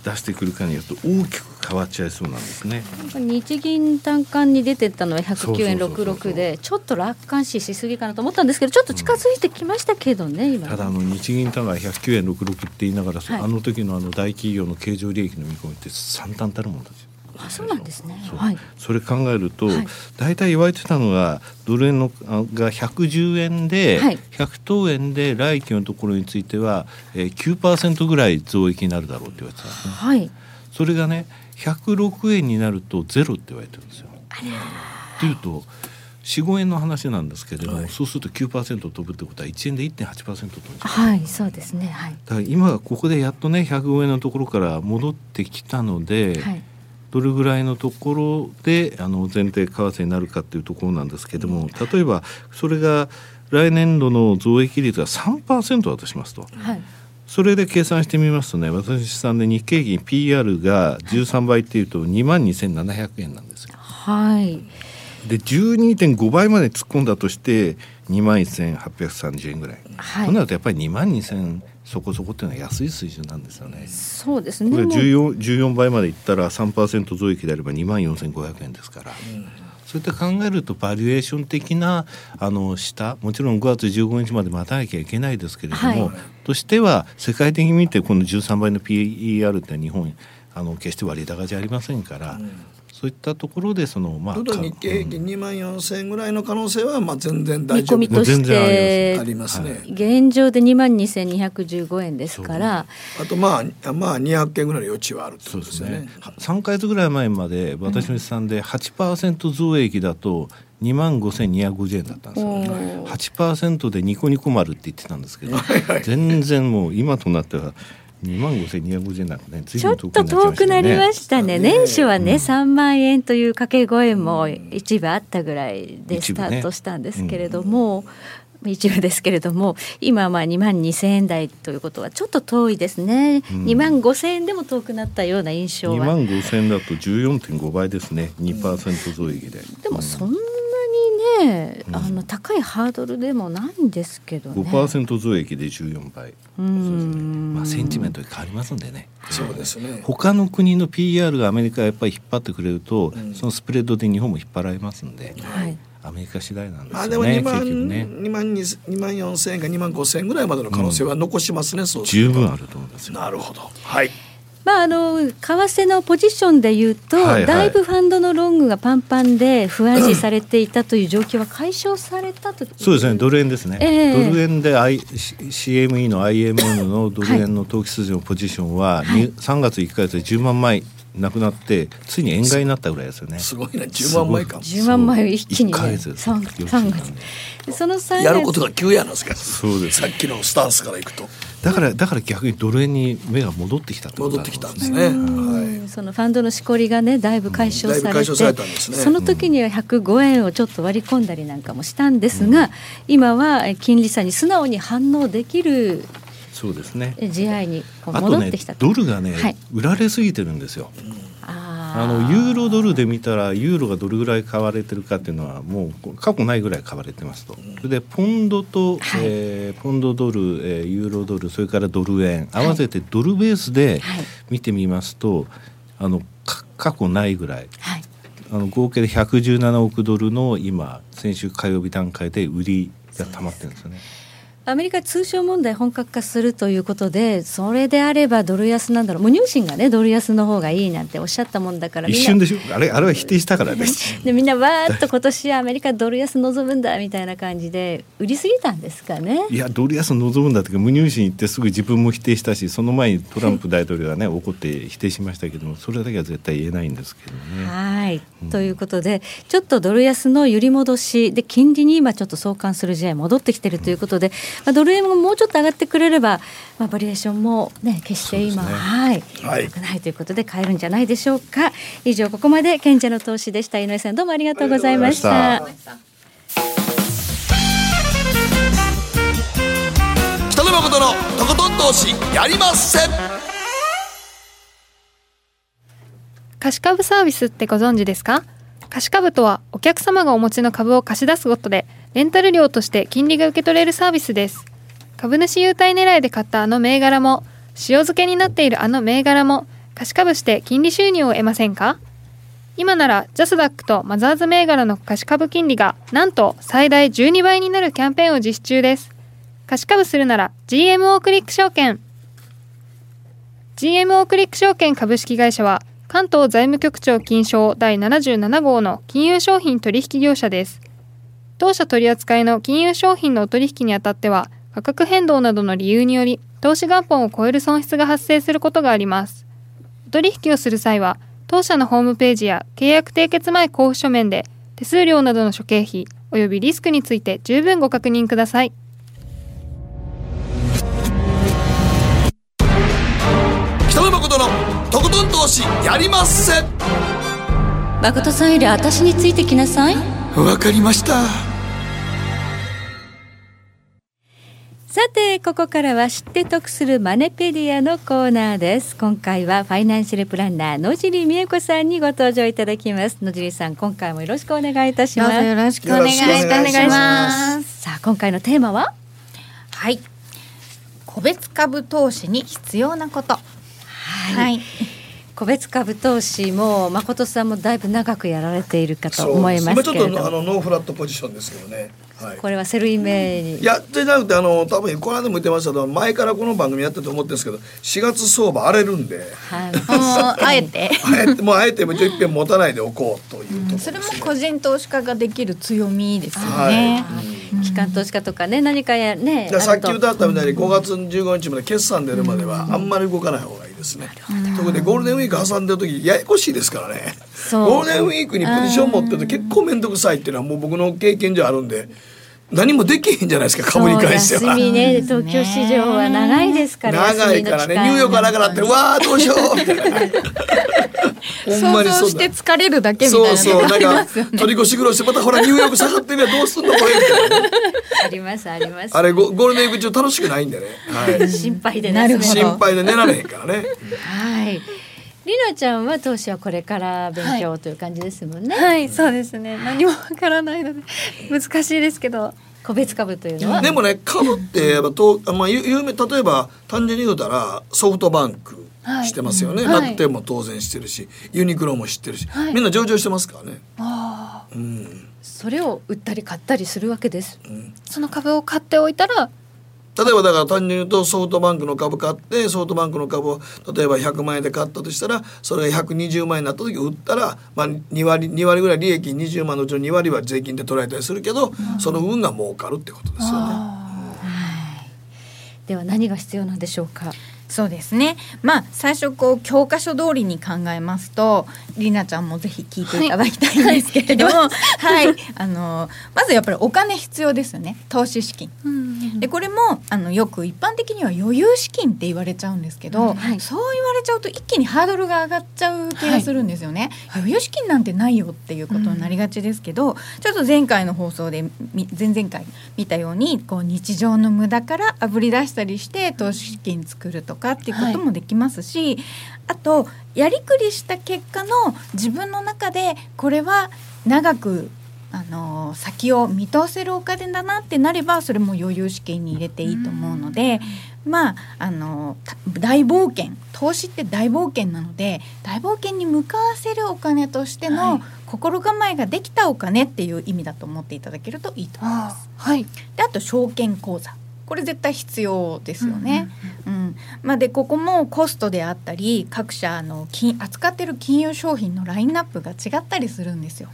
出してくるかによって大きく変わっちゃいそうなんですね。
日銀短観に出てたのは109円66でちょっと楽観視しすぎかなと思ったんですけどちょっと近づいてきましたけどね、うん、今。
ただあの日銀短観109円66って言いながら、はい、あの時のあの大企業の経常利益の見込みって散々たるものです
あそうなんですね。
はい、それ考えると、はい、大体言われてたのがドル円のが110円で、はい、100等円で来期のところについては、えー、9%ぐらい増益になるだろうって言われてたんですね。はい、それがね106円になるとゼロって言われてるんですよ。というと45円の話なんですけれども、はい、そうすると9%飛ぶってことは1円で1.8%飛ぶんです
はいそうですね、はい、
だから今ここでやっとね105円のところから戻ってきたので、はい、どれぐらいのところであの前提為替になるかっていうところなんですけれども例えばそれが来年度の増益率が3%だとしますと。はいそれで計算してみますとね私さんで日経平均 PR が13倍っていうと2万2700円なんですよ。
はい、
で12.5倍まで突っ込んだとして2万1830円ぐらい、はい、となるとやっぱり2万2000そこそこっていうのは安い水準なんですよね。
そうですね
これ 14, 14倍までいったら3%増益であれば2万4500円ですから。うんそういった考えるとバリエーション的なあの下もちろん5月15日まで待たなきゃいけないですけれども、はい、としては世界的に見てこの13倍の PER って日本あの決して割高じゃありませんから、そういったところでその
まあ日経平均2万4千円ぐらいの可能性はまあ全然大丈夫
見込みとして
ありますね。
現状で2万2千215円ですから、
あとまあまあ200件ぐらいの余地はあるとですね。ね
3か月ぐらい前まで私の試算で8%増益だと2万5250円だったんですよ。8%でニコニコ丸って言ってたんですけど、全然もう今となっては。2万5250円なんかね
ちょっと遠くなりましたね。年初はね、うん、3万円という掛け声も一部あったぐらいでスタートしたんですけれども、ね、一部ですけれども今はまあ2万2,000円台ということはちょっと遠いですね、うん、2万5,000円でも遠くなったような印象は。2
万5,000円だと14.5倍ですね。2%増益で、
でもそんなね、あの高いハードルでもないんですけどね。
5%増益で14倍。うん、まあセンチメントに変わりますんでね。
そうですね。
他の国の PR がアメリカやっぱり引っ張ってくれると、うん、そのスプレッドで日本も引っ張られますんで。はい。アメリカ次第なんですよね。あでも2万
ね2万2万4千円か2万5千円ぐらいまでの可能性は残しますね。うん、
そう十分あると思うんですよ。
なるほど。はい。
まあ、あの為替のポジションでいうと、はいはい、だいぶファンドのロングがパンパンで不安視されていたという状況は解消されたと
そうですね。ドル円ですね、えー、ドル円で、I、CME の IMM のドル円の投機筋のポジションは、はい、3月1か月で10万枚なくなってついに円買いになったぐらいですよね。
すごいね10万枚か。
10万枚を一気に、ね、
1 3,
3月。その
3やることが急やなんですかそうです。さっきのスタンスからいくと
だからだから逆にドル円に目が戻ってきた
戻ってきたんですね、は
い、そのファンドのしこりがねだいぶ解消されて、うんね、その時には105円をちょっと割り込んだりなんかもしたんですが、うん、今は金利差に素直に反応できる
そうですね。
試合に戻ってきた、
ね、ドルがね、はい、売られすぎてるんですよ。あのユーロドルで見たらユーロがどれぐらい買われてるかっていうのはもう過去ないぐらい買われてますと。それでポンドと、はい、えー、ポンドドル、えー、ユーロドルそれからドル円合わせてドルベースで見てみますと、はい、あの過去ないぐらい。はいあの合計で117億ドルの今先週火曜日段階で売りが溜まってるんですよね。
アメリカ通商問題本格化するということでそれであればドル安なんだろう。無入信がねドル安の方がいいなんておっしゃったもんだから
一瞬でしょ。あれあれは否定したからで
す。<laughs> でみんなわーっと今年アメリカドル安望むんだみたいな感じで売りすぎたんですかね。
いやドル安望むんだって無入信言ってすぐ自分も否定したしその前にトランプ大統領がね怒って否定しましたけどもそれだけは絶対言えないんですけどね。
はい、うん、ということでちょっとドル安の揺り戻しで金利に今ちょっと相関する試合戻ってきてるということで、まあ、ドル円ももうちょっと上がってくれれば、まあ、バリエーションもね決して今、ね、はい、はい、ないということで買えるんじゃないでしょうか。以上ここまで賢者の投資でした。井上さんどうもありがとうございました。
北野誠のとことん投資やりません。
貸し株サービスってご存知ですか？貸し株とはお客様がお持ちの株を貸し出すことでレンタル料として金利が受け取れるサービスです。株主優待狙いで買ったあの銘柄も塩漬けになっているあの銘柄も貸し株して金利収入を得ませんか？今ならジャスダックとマザーズ銘柄の貸し株金利がなんと最大12倍になるキャンペーンを実施中です。貸し株するなら GMO クリック証券。GMO クリック証券株式会社は関東財務局長金賞第77号の金融商品取引業者です。当社取扱いの金融商品のお取引にあたっては価格変動などの理由により投資元本を超える損失が発生することがあります。取引をする際は当社のホームページや契約締結前交付書面で手数料などの諸経費及びリスクについて十分ご確認ください。
北野誠のとことん投資やりまっせ。
誠さんより私についてきなさい
わかりました。
さてここからは知って得するマネペディアのコーナーです。今回はファイナンシャルプランナー野尻美恵子さんにご登場いただきます。野尻さん今回もよろしくお願いいたします。
よろしくお願いします。
さあ今回のテーマは？
はい。個別株投資に必要なこと。
はい、はい個別株投資も誠さんもだいぶ長くやられているかと思いますけれど
今ちょっとあのノーフラットポジションですけどね。
はい、これはセルイメに。
いやじゃなくてあの多分この間も言ってましたけど前からこの番組やってて思ってるんですけど4月相場荒れるんで、
はい、<laughs> あえて。
あえてもうあえてもう一遍持たないでおこうというねうん、
それも個人投資家ができる強みですよね。
はい。機関投資家とかね何かやね
さっき歌ったみたいに5月15日まで決算出るまではあんまり動かない方がいいですね。特にゴールデンウィーク挟んでる時ややこしいですからね。ゴールデンウィークにポジション持ってると結構面倒くさいっていうのはもう僕の経験上あるんで。何もできへんじゃないですか株に関しては。
休みね東京市場は長いですから
長いからねニューヨークからからってわあどうしようみたい <laughs> な。
想像して疲れるだけみたいな、
そうそうなんか <laughs> 取り越し苦労してまたほらニューヨーク下がってるやどうすんのこれみたいな、
ありますあります。
あれゴゴールデンウィーク中楽しくないんでね。
はい、<laughs> 心配で
なる
心配で寝られへんからね。
はい。りなちゃんは投資はこれから勉強という感じですもんね。
はい、はい、そうですね。何もわからないので難しいですけど。
個別株というのは？
でもね株ってやっぱと、まあ、有名例えば単純に言うたらソフトバンクしてますよね、はい、楽天も当然してるしユニクロも知ってるし、はい、みんな上場してますからね。あ
うん、それを売ったり買ったりするわけです。
うん、その株を買っておいたら
例えばだから単純に言うとソフトバンクの株買ってソフトバンクの株を例えば100万円で買ったとしたらそれが120万円になった時売ったら、まあ、2割2割ぐらい利益20万のうちの2割は税金で取られたりするけど、うん、その分が儲かるってことですよね。
では何が必要なんでしょうか？
そうですね。まあ最初こう教科書通りに考えますとりなちゃんもぜひ聞いてい。ただきたいんですけれども、はい、はい、あのまずやっぱりお金必要ですよね。投資資金。でこれもあのよく一般的には余裕資金って言われちゃうんですけど、はい、そう言われちゃうと一気にハードルが上がっちゃう気がするんですよね。はい、余裕資金なんてないよっていうことになりがちですけど、うん、ちょっと前回の放送で前々回見たようにこう日常の無駄からあぶり出したりして投資資金作るとかっていうこともできますし、はい、あとやりくりした結果の自分の中でこれは長くあの先を見通せるお金だなってなればそれも余裕資金に入れていいと思うので、まああの大冒険投資って大冒険なので大冒険に向かわせるお金としての心構えができたお金っていう意味だと思っていただけるといいと思います。はい、であと証券口座これ絶対必要ですよね。うん、うん、まあ、でここもコストであったり各社の金扱ってる金融商品のラインナップが違ったりするんですよ。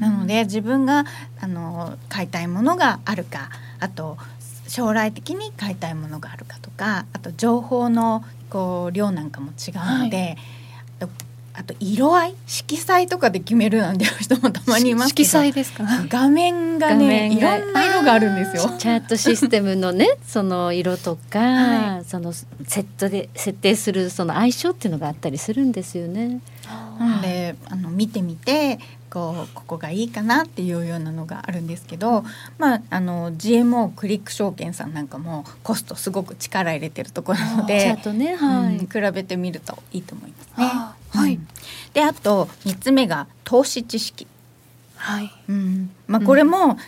なので自分があの買いたいものがあるかあと将来的に買いたいものがあるかとかあと情報のこう量なんかも違うので、はいあと色合い色彩とかで決めるなんていう人もたまにいます
色彩ですか？
画面がねいろんな色があるんですよ。
チャートシステムのねその色とか、はい、そのセットで設定するその相性っていうのがあったりするんですよね。
なのであの見てみてこうここがいいかなっていうようなのがあるんですけど、まあ、あの GMO クリック証券さんなんかもコストすごく力入れてるところなので、ねはい、うん、比べてみるといいと思いますね。はい、うん、であと3つ目が投資知識。はいうんまあ、これも考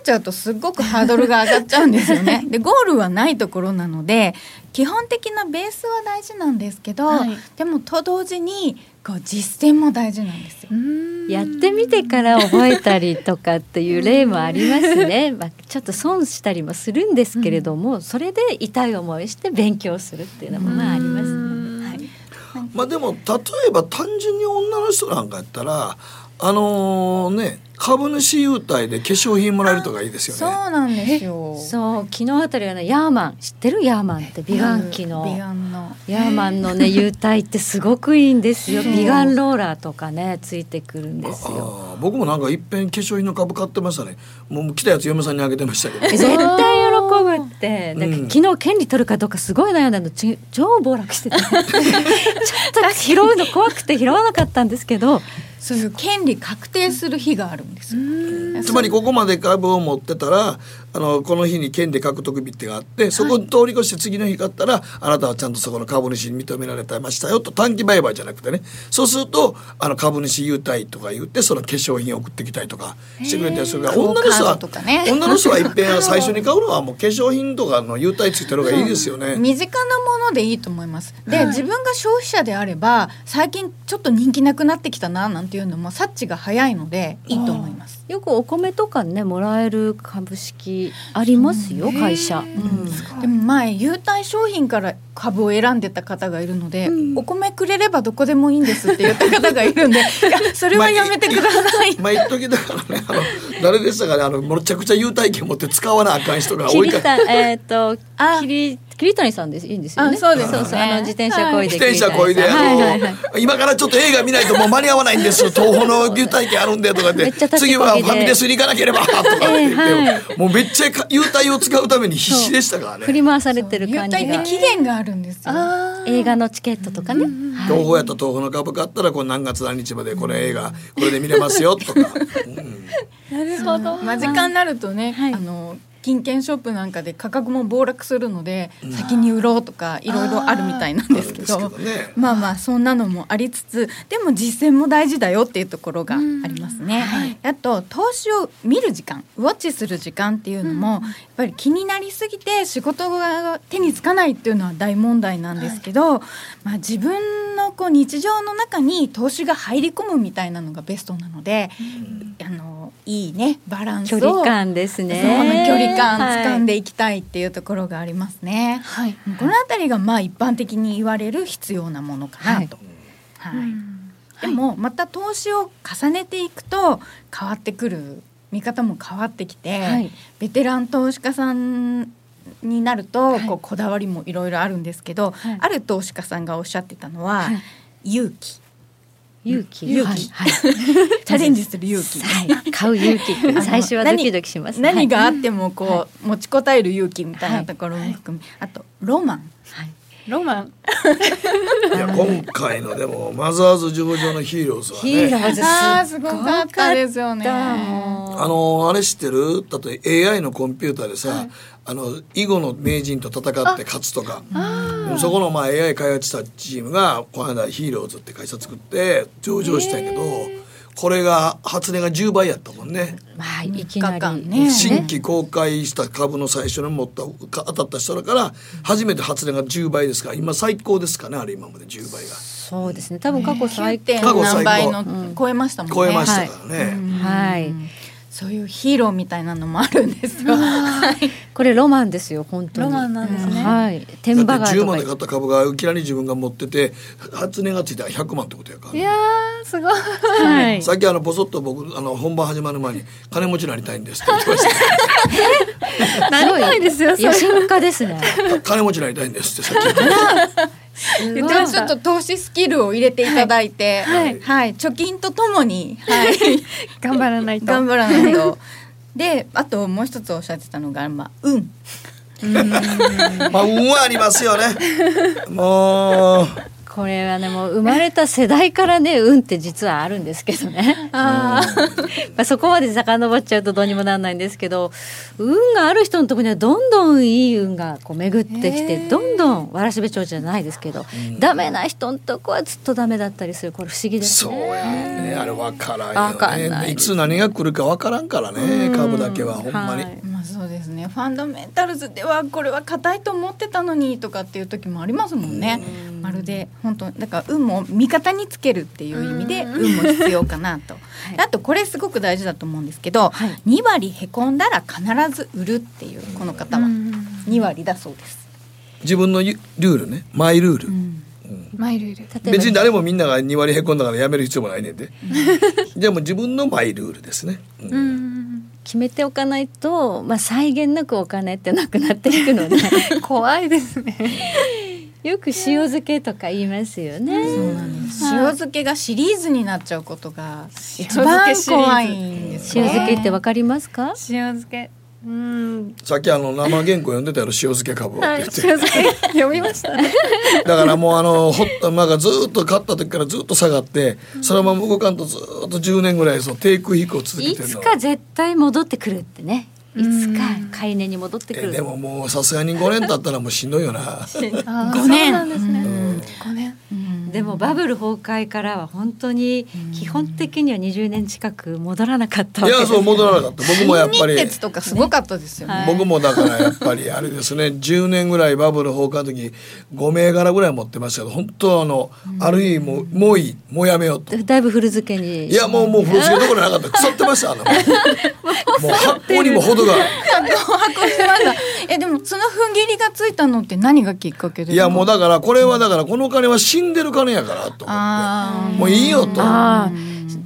えちゃうとすごくハードルが上がっちゃうんですよね。でゴールはないところなので基本的なベースは大事なんですけど、はい、でもと同時にこう実践も大事なんですよ。
やってみてから覚えたりとかっていう例もありますね。<laughs> まあ、ちょっと損したりもするんですけれども、うん、それで痛い思いして勉強するっていうのもまあありますね。はい、
まあでも例えば単純に女の人なんかやったらあのー、ね株主優待で化粧品もらえるとかいいですよね。
そうなんですよ。
そう昨日あたりはねヤーマン知ってる？ヤーマンって美顔器の美顔のヤーマンのね優待ってすごくいいんですよ。美顔ローラーとかねついてくるんですよ。
僕もなんかいっぺん化粧品の株買ってましたね。もう来たやつ嫁さんにあげてましたけど。
絶対喜ぶって、うん、昨日権利取るかどうかすごい悩んだの。超暴落してて <laughs> ちょっと拾うの怖くて拾わなかったんですけど。
そういう権利確定する日があるんですよ。
つまりここまで株を持ってたらあのこの日に権利獲得日ってがあってそこを通り越して次の日買ったら、はい、あなたはちゃんとそこの株主に認められてましたよと短期売買じゃなくてね。そうするとあの株主優待とか言ってその化粧品を送ってきたりとかしてくれたりする。から女の人は、ね、女の人はいっぺん最初に買うのはもう化粧品とかの優待ついてる方がいいですよね。
身近なもののでいいと思います。で、はい、自分が消費者であれば最近ちょっと人気なくなってきたななんていうのも察知が早いのでいいと思います。
よくお米とかねもらえる株式ありますよ会社、う
ん、でも前優待商品から株を選んでた方がいるので、うん、お米くれればどこでもいいんですって言った方がいるんで <laughs> いやそれはやめてください。
まあ、一時だからねあの誰でしたかねあのめちゃくちゃ優待券持って使わなあかん人が多いから。
えっ、と桐桐谷さんですいいんですよね。
そうです、
そう。そうあの自転車こいで、
自転車こいで、今からちょっと映画見ないともう間に合わないんです。東宝の優待券あるんでとかで。次はファミレスに行かなければ。とかって言って、はい、もうめっちゃ優待を使うために必死でしたからね。
振り回されてる感じが。
期限があるんですよ。
映画のチケットとかね。
東宝やった東宝の株買ったらこう何月何日までこれ映画これで見れますよとか。<laughs>
なるほど。間近になるとね、あの金券ショップなんかで価格も暴落するので、先に売ろうとかいろいろあるみたいなんですけど、ね、まあまあそんなのもありつつでも実践も大事だよっていうところがありますね。はい、あと投資を見る時間ウォッチする時間っていうのも、やっぱり気になりすぎて仕事が手につかないっていうのは大問題なんですけど、はい、まあ、自分のこう日常の中に投資が入り込むみたいなのがベストなので、あのいいねバランス
を。距離感ですね。
距離感掴んでいきたいっていうところがありますね。はい、この辺りがまあ一般的に言われる必要なものかなと。はい、はい。でもまた投資を重ねていくと変わってくる見方も変わってきて、はい、ベテラン投資家さんになると、こうこだわりもいろいろあるんですけど、はい、ある投資家さんがおっしゃってたのは、はい、勇気
勇気。
勇気、はい、<laughs> チャレンジする勇気、
はい、買う勇気 <laughs> 最初はドキドキします、
何があってもこう、持ちこたえる勇気みたいなところも含め、あとロマン、はい、
ロマン。
いや今回のでもマザーズ上場のヒーローズはね。ヒ
ーローズあすごかったですよね。あ
のあれ知ってる？だって AI のコンピューターでさ、はいあの囲碁の名人と戦って勝つとかそこのまあ AI 開発したチームがこの間ヒーローズって会社作って上場したんやけど。これが初値が10倍やったもんね。
まあ、いきなり、
ね、新規公開した株の最初に持った当たった人だから初めて初値が10倍ですから今最高ですかねあれ今まで10倍が。
そうですね多分過去最
高、過去最高の超えましたもんね。
超えましたからね。
はい。
そういうヒーローみたいなのもあるんですよ。
これロマンですよ本当
に。ロマンなんですね。
はい。天馬
が10万で買った株がいきなり自分が持ってて初値がついたら100万ってことやから。
いやすごい。は
い。さっきあのぼそっと僕あの本番始まる前に金持ちになりたいんですって言ってました。
なりたいですよ。
野心家ですね。
金持ちになりたいんですってさっき言ってました。
でちょっと投資スキルを入れていただいて、はい、はい、貯金とともに、はい、<laughs>
頑張らないと。
頑張らないと。<laughs> で、あともう一つおっしゃってたのが、まあ、運。
まあ、運はありますよね。もう。
これはねもう生まれた世代からね運 <laughs> って実はあるんですけどね。あ、まあそこまで遡っちゃうとどうにもなんないんですけど運がある人のところにはどんどんいい運がこう巡ってきてどんどんわらしべ長者じゃないですけど、うん、ダメな人のとこはずっとダメだったりするこれ不思議です
ね。そうやね。あれ分からんよね。い。つ何が来るか分からんからね株だけはほんまに。はい
そうですね。ファンダメンタルズではこれは硬いと思ってたのにとかっていう時もありますもんね。まるで本当だから運も味方につけるっていう意味で運も必要かなと、はい、あとこれすごく大事だと思うんですけど、はい、2割へこんだら必ず売るっていうこの方は2割だそうです。
自分のルールね。マイルール、うん。
マイルー
ル。別に誰もみんなが2割へこんだからやめる必要もないねんで、うん、でも自分のマイルールですね、うん、
決めておかないと、まあ、際限なくお金ってなくなっていくので <laughs>
怖いですね <laughs>
よく塩漬けとか言いますよね。
そうなんです。塩漬けがシリーズになっちゃうことが一番怖いんです、
ね、塩漬けってわかりますか？
塩漬け。う
ん。さっきあの生原稿読んでたやろ塩漬け株って言って、
はい、塩漬け読みました、ね、
だからもうあのほっまあずっと買った時からずっと下がって、うん、そのまま動かんとずっと10年ぐらいそう低空飛行続けてるの。い
つか絶対戻ってくるってね。いつか買い値に戻ってくる。
でももうさすがに5年経ったらもうしんどいよな。<laughs>
5年。
なんですね、うん、5年
でもバブル崩壊からは本当に基本的には20年近く戻らなかった
いやそう戻らなかった。僕もやっぱり。
鉄とかすごかったですよね、
僕もだからやっぱりあれですね10年ぐらいバブル崩壊の時5銘柄ぐらい持ってましたけど本当あの、ある意味もうもういい。もうやめようと。
だいぶ古漬けに。
いやもうもう古漬けどころなかった。腐ってましたあの。<laughs> もう発酵にも程が
発酵してましたえでもその踏ん切りがついたのって何がきっかけで？
いやもうだからこれはだからこの金は死んでる金やからと思って。もういいよと。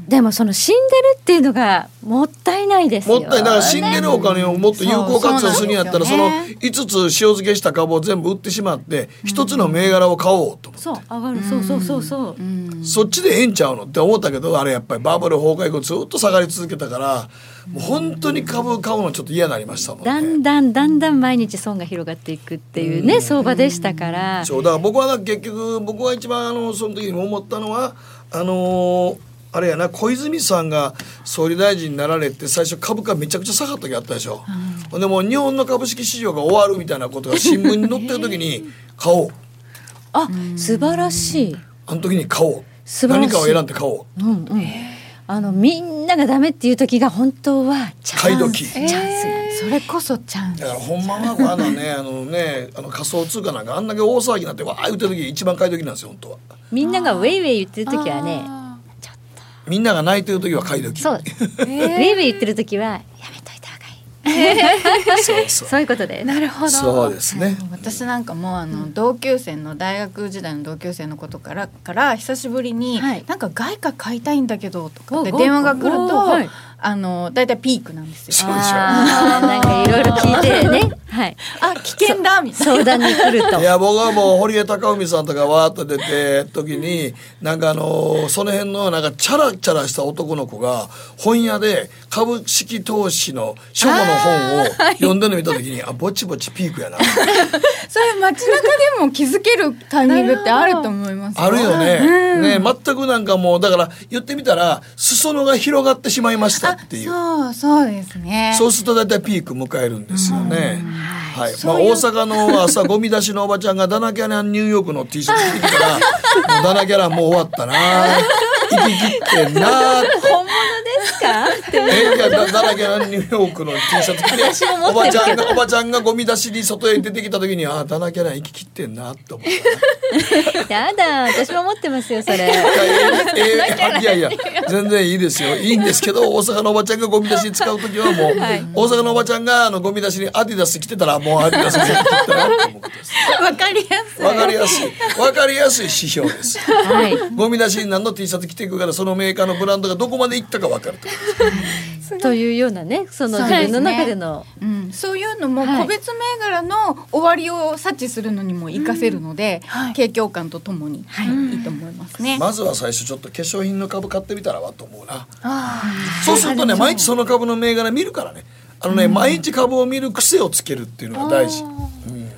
でもその死んでるっていうのがもったいないです
もったいだから死んでるお金をもっと有効活用するんやったらその5つ塩漬けした株を全部売ってしまって一つの銘柄を買おうと
そう上がる。そうそうそうそう、
そっちでええんちゃうのって思ったけどあれやっぱりバブル崩壊後ずっと下がり続けたからもう本当に株買うのちょっと嫌になりましたもん、ね、
だんだんだんだん毎日損が広がっていくっていうね相場でしたから。
そうだから僕は結局僕は一番あのその時に思ったのはあのーあれやな小泉さんが総理大臣になられて最初株価めちゃくちゃ下がった時あったでしょ、うん、でも日本の株式市場が終わるみたいなことが新聞に載ってる時に <laughs> 買おう。
あ素晴らしい。
あの時に買おう。何かを選んで買おう、うんうん、
あのみんながダメっていう時が本当は
買い時。
チャンスそれこそチャンス。
だからほんまはあのねあのねあの仮想通貨なんかあんだけ大騒ぎになってわあ言ってる時一番買い時なんですよ本当は。<laughs>
みんながウェイウェイ言ってる時はね
みんなが泣いてる時は買い時。
そう、<laughs> えー、<laughs> ウェイウェイ言ってる時はそうそう。<laughs> そういうことで
なるほど。
そうですね、
私なんかもあの同級生の大学時代の同級生のことからから久しぶりに、はい、なんか外貨買いたいんだけどとかって電話が来ると、はい、あのだいたいピークなんですよ。
そうでしょ。
なんかいろいろ聞いてね。
はい。あ危険だみた
いな相談に来ると。
いや僕はもう堀江貴文さんとかわーっと出て時になんかあのその辺のなんかチャラチャラした男の子が本屋で株式投資の書庫の本を読んでるの見た時にあぼちぼちピークやな。<laughs>
それ街中でも気づけるタイミングってあると思います。
あるよね。ね全くなんかもうだから言ってみたら裾野が広がってしまいました。っていう
そうそうですね
そうすると大体ピーク迎えるんですよね、はい、まあ、大阪の朝ゴミ出しのおばちゃんがダナキャラニューヨークの T シャツ着てきたらもうダナキャラもう終わったな。<laughs> 行き切ってんな
本物ですか
えいやだだらけなニューヨークの T シャツ着ておばちゃんがおばちゃんがゴミ出しに外へ出てきた時にああだらけな生き切ってんなって思った。
やだ私も持ってますよそれ。いや <laughs>
いやい。や全然いいですよ。いいんですけど大阪のおばちゃんがゴミ出しに使う時はもう、はい、大阪のおばちゃんがあのゴミ出しにアディダス着てたらもうアディダス着てたなって思って
わかりやすい。
わかりやすい。わかりやすい指標です、はい、ゴミ出しに何の T シャツ着ていくからそのメーカーのブランドがどこまでいったかわかる
と。というようなねその自分の中での。
そう、ねうん、そういうのも個別銘柄の終わりを察知するのにも活かせるので、うん、景況感とともに、はい、いいと思いますね。
まずは最初ちょっと化粧品の株買ってみたらわと思うな。そうするとね毎日その株の銘柄見るからね。あのね、うん、毎日株を見る癖をつけるっていうのが大事。うん、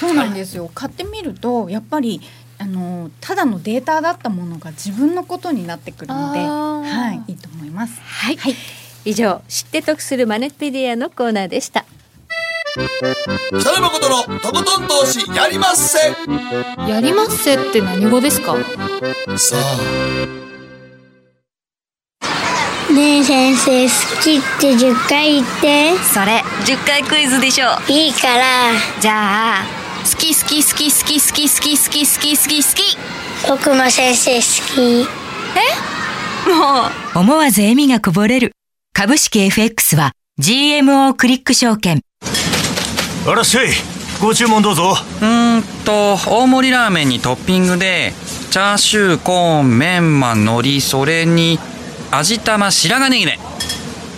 そうなんですよ。買ってみるとやっぱりあのただのデータだったものが自分のことになってくるので、はい、いいと思います。
はい、はい、以上知って得するマネペディアのコーナーでした。
北野誠のとことん投資やりまっせ。
やりまっせって何語ですか？
さあ。
ねえ先生好きって10回言って
それ10回クイズでしょ
いいから
じゃあ好き好き好き好き好き好き好き好き好き好き
僕も先生好き
えもう思わず笑みがこぼれる株式 FX は GMO クリック証券
あらっしゃいご注文どうぞ
うんと大盛りラーメンにトッピングでチャーシューコーンメンマ海苔それに味玉白髪ネギね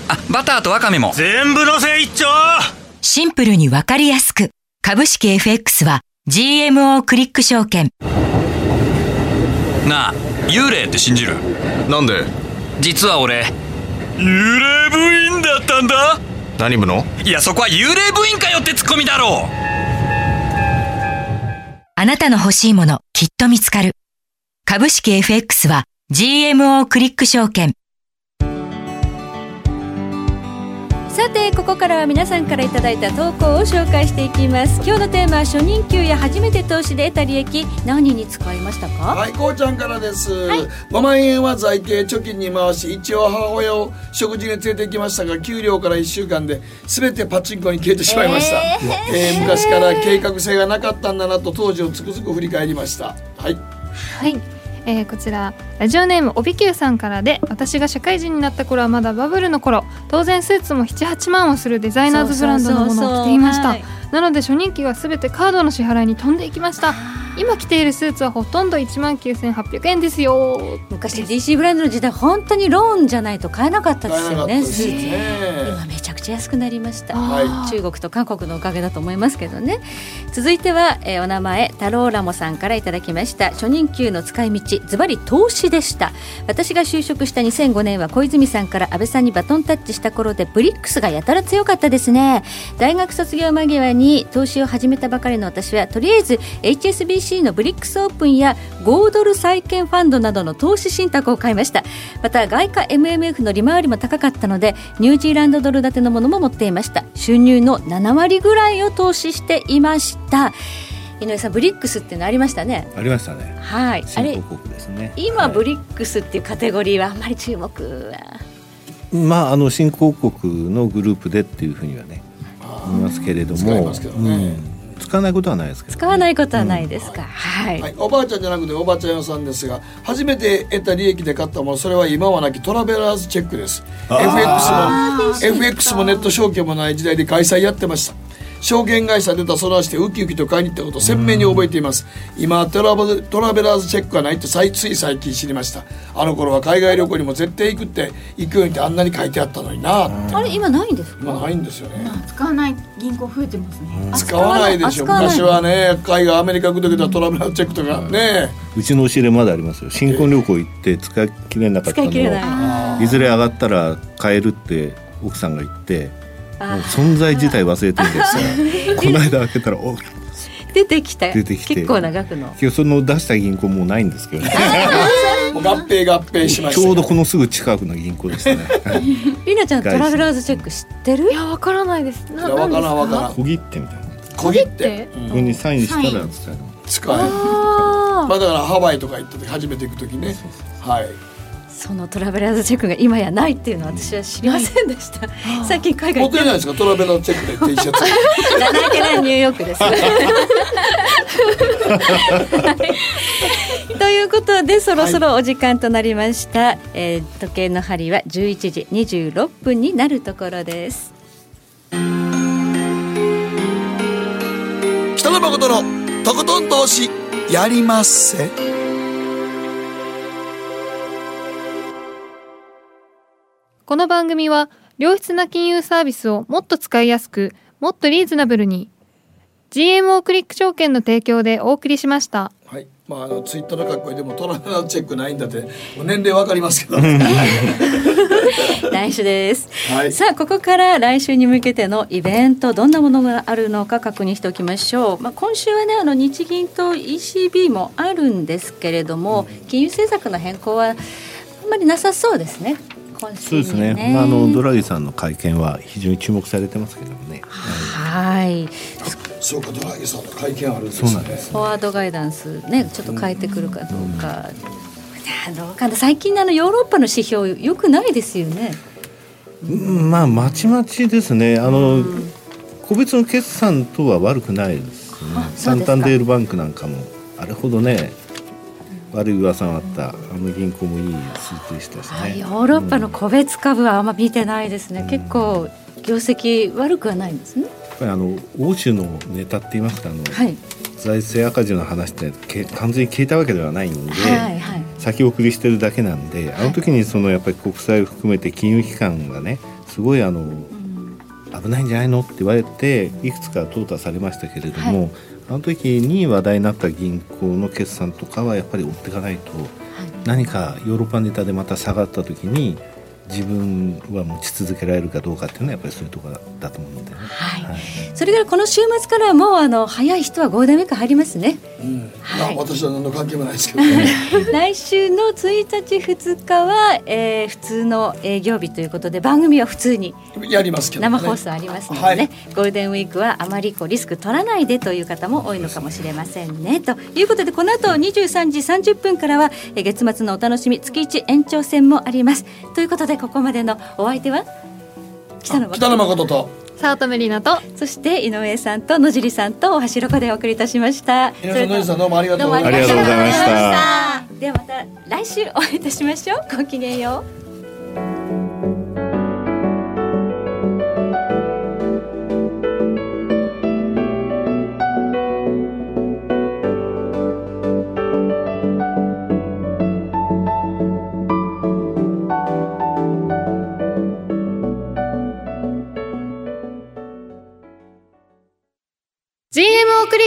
あバターとワカメも
全部のせ一丁
シンプルにわかりやすく株式 FX は GMO クリック証券。
なあ幽霊って信じる？
なんで？
実は俺
幽霊部員だったんだ。
何部の？いやそこは幽霊部員かよってツッコミだろう。
あなたの欲しいものきっと見つかる。株式 FX は GMO クリック証券
ささてここからは皆さんからいただいた投稿を紹介していきます。今日のテーマは初任給や初めて投資で得た利益。何に使いましたか？
はいこうちゃんからです、はい、5万円は財形貯金に回し一応母親を食事に連れて行きましたが給料から1週間で全てパチンコに消えてしまいました、えー、えー、昔から計画性がなかったんだなと当時をつくづく振り返りました。はい。
はいえー、こちらラジオネームおびきゅうさんからで私が社会人になった頃はまだバブルの頃当然スーツも78万をするデザイナーズブランドのものを着ていました。なので初任給は全てカードの支払いに飛んでいきました今着ているスーツはほとんど1万9800円ですよ。
昔 DC ブランドの時代本当にローンじゃないと買えなかったですよねスーツ今めちゃくちゃ安くなりました、はい、中国と韓国のおかげだと思いますけどね。続いては、えー、お名前太郎ラモさんからいただきました。初任給の使い道ズバリ投資でした。私が就職した2005年は小泉さんから安倍さんにバトンタッチした頃でブリックスがやたら強かったですね。大学卒業間際に投資を始めたばかりの私はとりあえず HSBC のブリックスオープンや5ドル債券ファンドなどの投資信託を買いました。また外貨 MMF の利回りも高かったのでニュージーランドドル建てのものも持っていました。収入の7割ぐらいを投資していました。井上さんブリックスっていうのありましたね。
ありましたね。
はい。
あれですね。
今、ブリックスっていうカテゴリーはあんまり注目は。
まああの新興国のグループでっていうふうにはね思いますけれども、使わないことはないですけど、
ね、使わないことはないですか、うん、はい、はい、
おばあちゃんじゃなくておばあちゃん屋さんですが初めて得た利益で買ったものそれは今はなきトラベラーズチェックです。FX も FX もネット証券もない時代で開催やってました証券会社出たそらしてウキウキと買いに行ったことを鮮明に覚えています。今トラトラベラーズチェックがないってつい最近知りました。あの頃は海外旅行にも絶対行くって行くようにってあんなに書いてあったのにな
あれ今ないんですか？
今ないんですよね。
使わない銀行増えてますね。
使わないでしょ。昔はね海外アメリカ行く時はトラベラーズチェックとかね。
うちの押し入れまだありますよ。新婚旅行行って使い切れなかったのをいずれ上がったら買えるって奥さんが言って存在自体忘れてるんですが <laughs> この間開けたらお
出てきた出てきて。結構長くの。
その出した銀行もうないんですけど、ね、
合併合併しま
しちょうどこのすぐ近くの銀行でしたね。
りなちゃんトラベラーズチェック知ってる？
いやわからないです。
いやわからんわからん
小切手みたいな。
小切手？
ここにサインしたら使える。
使える。まあだからハワイとか行った時初めて行く時ね。はい
そのトラベラーズチェックが今やないっていうのは私は知りませんでした。<laughs> 最近海外
持ってないですか？トラベラーズチェックで T シャツ。
ないけないニューヨークです。ということでそろそろお時間となりました。はい、えー、時計の針は11時26分になるところです。
北野誠のとことん投資やりまっせ。
この番組は良質な金融サービスをもっと使いやすくもっとリーズナブルに GMO クリック証券の提供でお送りしました。
はい。まああのツイッターの格好でもトラベラーチェックないんだって <laughs> 年齢わかりますけど。<laughs>
来週です、はい、さあここから来週に向けてのイベントどんなものがあるのか確認しておきましょう。まあ今週はねあの日銀と ECB もあるんですけれども、金融政策の変更はあんまりなさそうですね。
そうですね、まあ、あのドラギさんの会見は非常に注目されてますけどもね。
はい。
そうかドラギさんの会見あるんですね。
フォワードガイダンスねちょっと変えてくるかどうか、うん、どうか最近あのヨーロッパの指標よくないですよね。
まあまちまちですね。あの、個別の決算とは悪くないですね。サンタンデールバンクなんかもあれほどね悪い噂があった。あの銀行もいい数字でしたしね、
ヨーロッパの個別株はあんま見てないですね、うん、結構業績悪くはないんですね。や
っぱりあの欧州のネタって言いますかあの、はい、財政赤字の話って完全に消えたわけではないんで、はいはい、先送りしてるだけなんであの時にそのやっぱり国債を含めて金融機関がねすごいあの、うん、危ないんじゃないの？って言われていくつか淘汰されましたけれども、はいあの時に話題になった銀行の決算とかはやっぱり追っていかないと、何かヨーロッパネタでまた下がった時に自分は持ち続けられるかどうかっていうのはやっぱりそういうところだと思うので、ね、
はい、はい、それからこの週末からもうあの早い人はゴールデンウィーク入りますね、うん、
はい、私は何の関係もないですけど、ね、<laughs>
来週の1日2日は、えー、普通の営業日ということで番組は普通に
やりますけど、
ね、生放送ありますのでね、はい、ゴールデンウィークはあまりこうリスク取らないでという方も多いのかもしれませんね。ということでこの後23時30分からは月末のお楽しみ月1延長戦もあります。ということでここまでのお相手は？
北野誠。と。
早乙女里奈と。
そして井上さんと野尻さんとおはしろこでお送りいたしました。
井上さん野尻さんどうもありがとうござい
ました。
ではまた来週お会いいたしましょう。ごきげんよう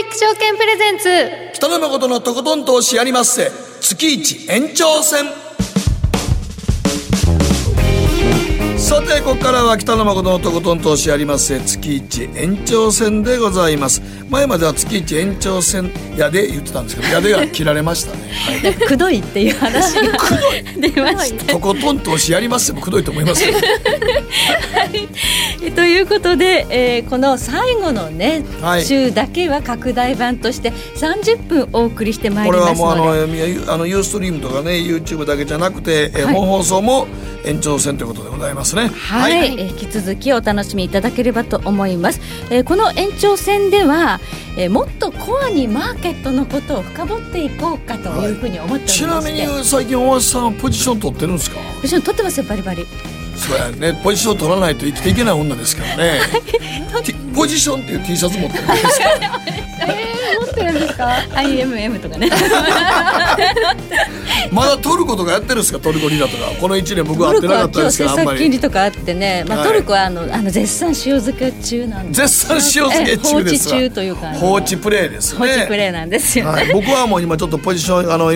リック証券プレゼンツ。
北野誠のとことん投資やりまっせ。月一延長戦。さてここからは北野誠のとことん投資やりまっせ。月一延長戦でございます。前までは月一延長戦やで言ってたんですけど <laughs> やでが切られましたね、
はい、くどいっていう話が出ました。
とことん投資やりますもくどいと思います <laughs> は
い、ということで、えー、この最後のね、はい、週だけは拡大版として30分お送りしてまいりますので。これはもうあ
のあのユーストリームとかね YouTube だけじゃなくて、えー、本放送も延長戦ということでございますね。ね
はい、はい、え引き続きお楽しみいただければと思います、えー、この延長戦では、えー、もっとコアにマーケットのことを深掘っていこうかというふうに思っておりまし
て、はい、ちなみに最近大橋さんポジション取ってるんですか
ポジション取ってますよバリバリ
そうやね。ポジション取らないと生きていけない女ですからね。ポジションっていう T シャツ持ってるんですか？
えー、持ってるんですか？IMM とかね。
まだトルコとかやってるんですか？トルコリラとか。この1年僕は会ってなかったですからあんまり。
金利とかあってね、まあ、トルコはあのあの絶賛塩漬け中なん
で絶賛塩漬け中です
放置中というか。
放置プレイですね。
放置プレイなんですよ、
はい、僕はもう今ちょっとポジションあの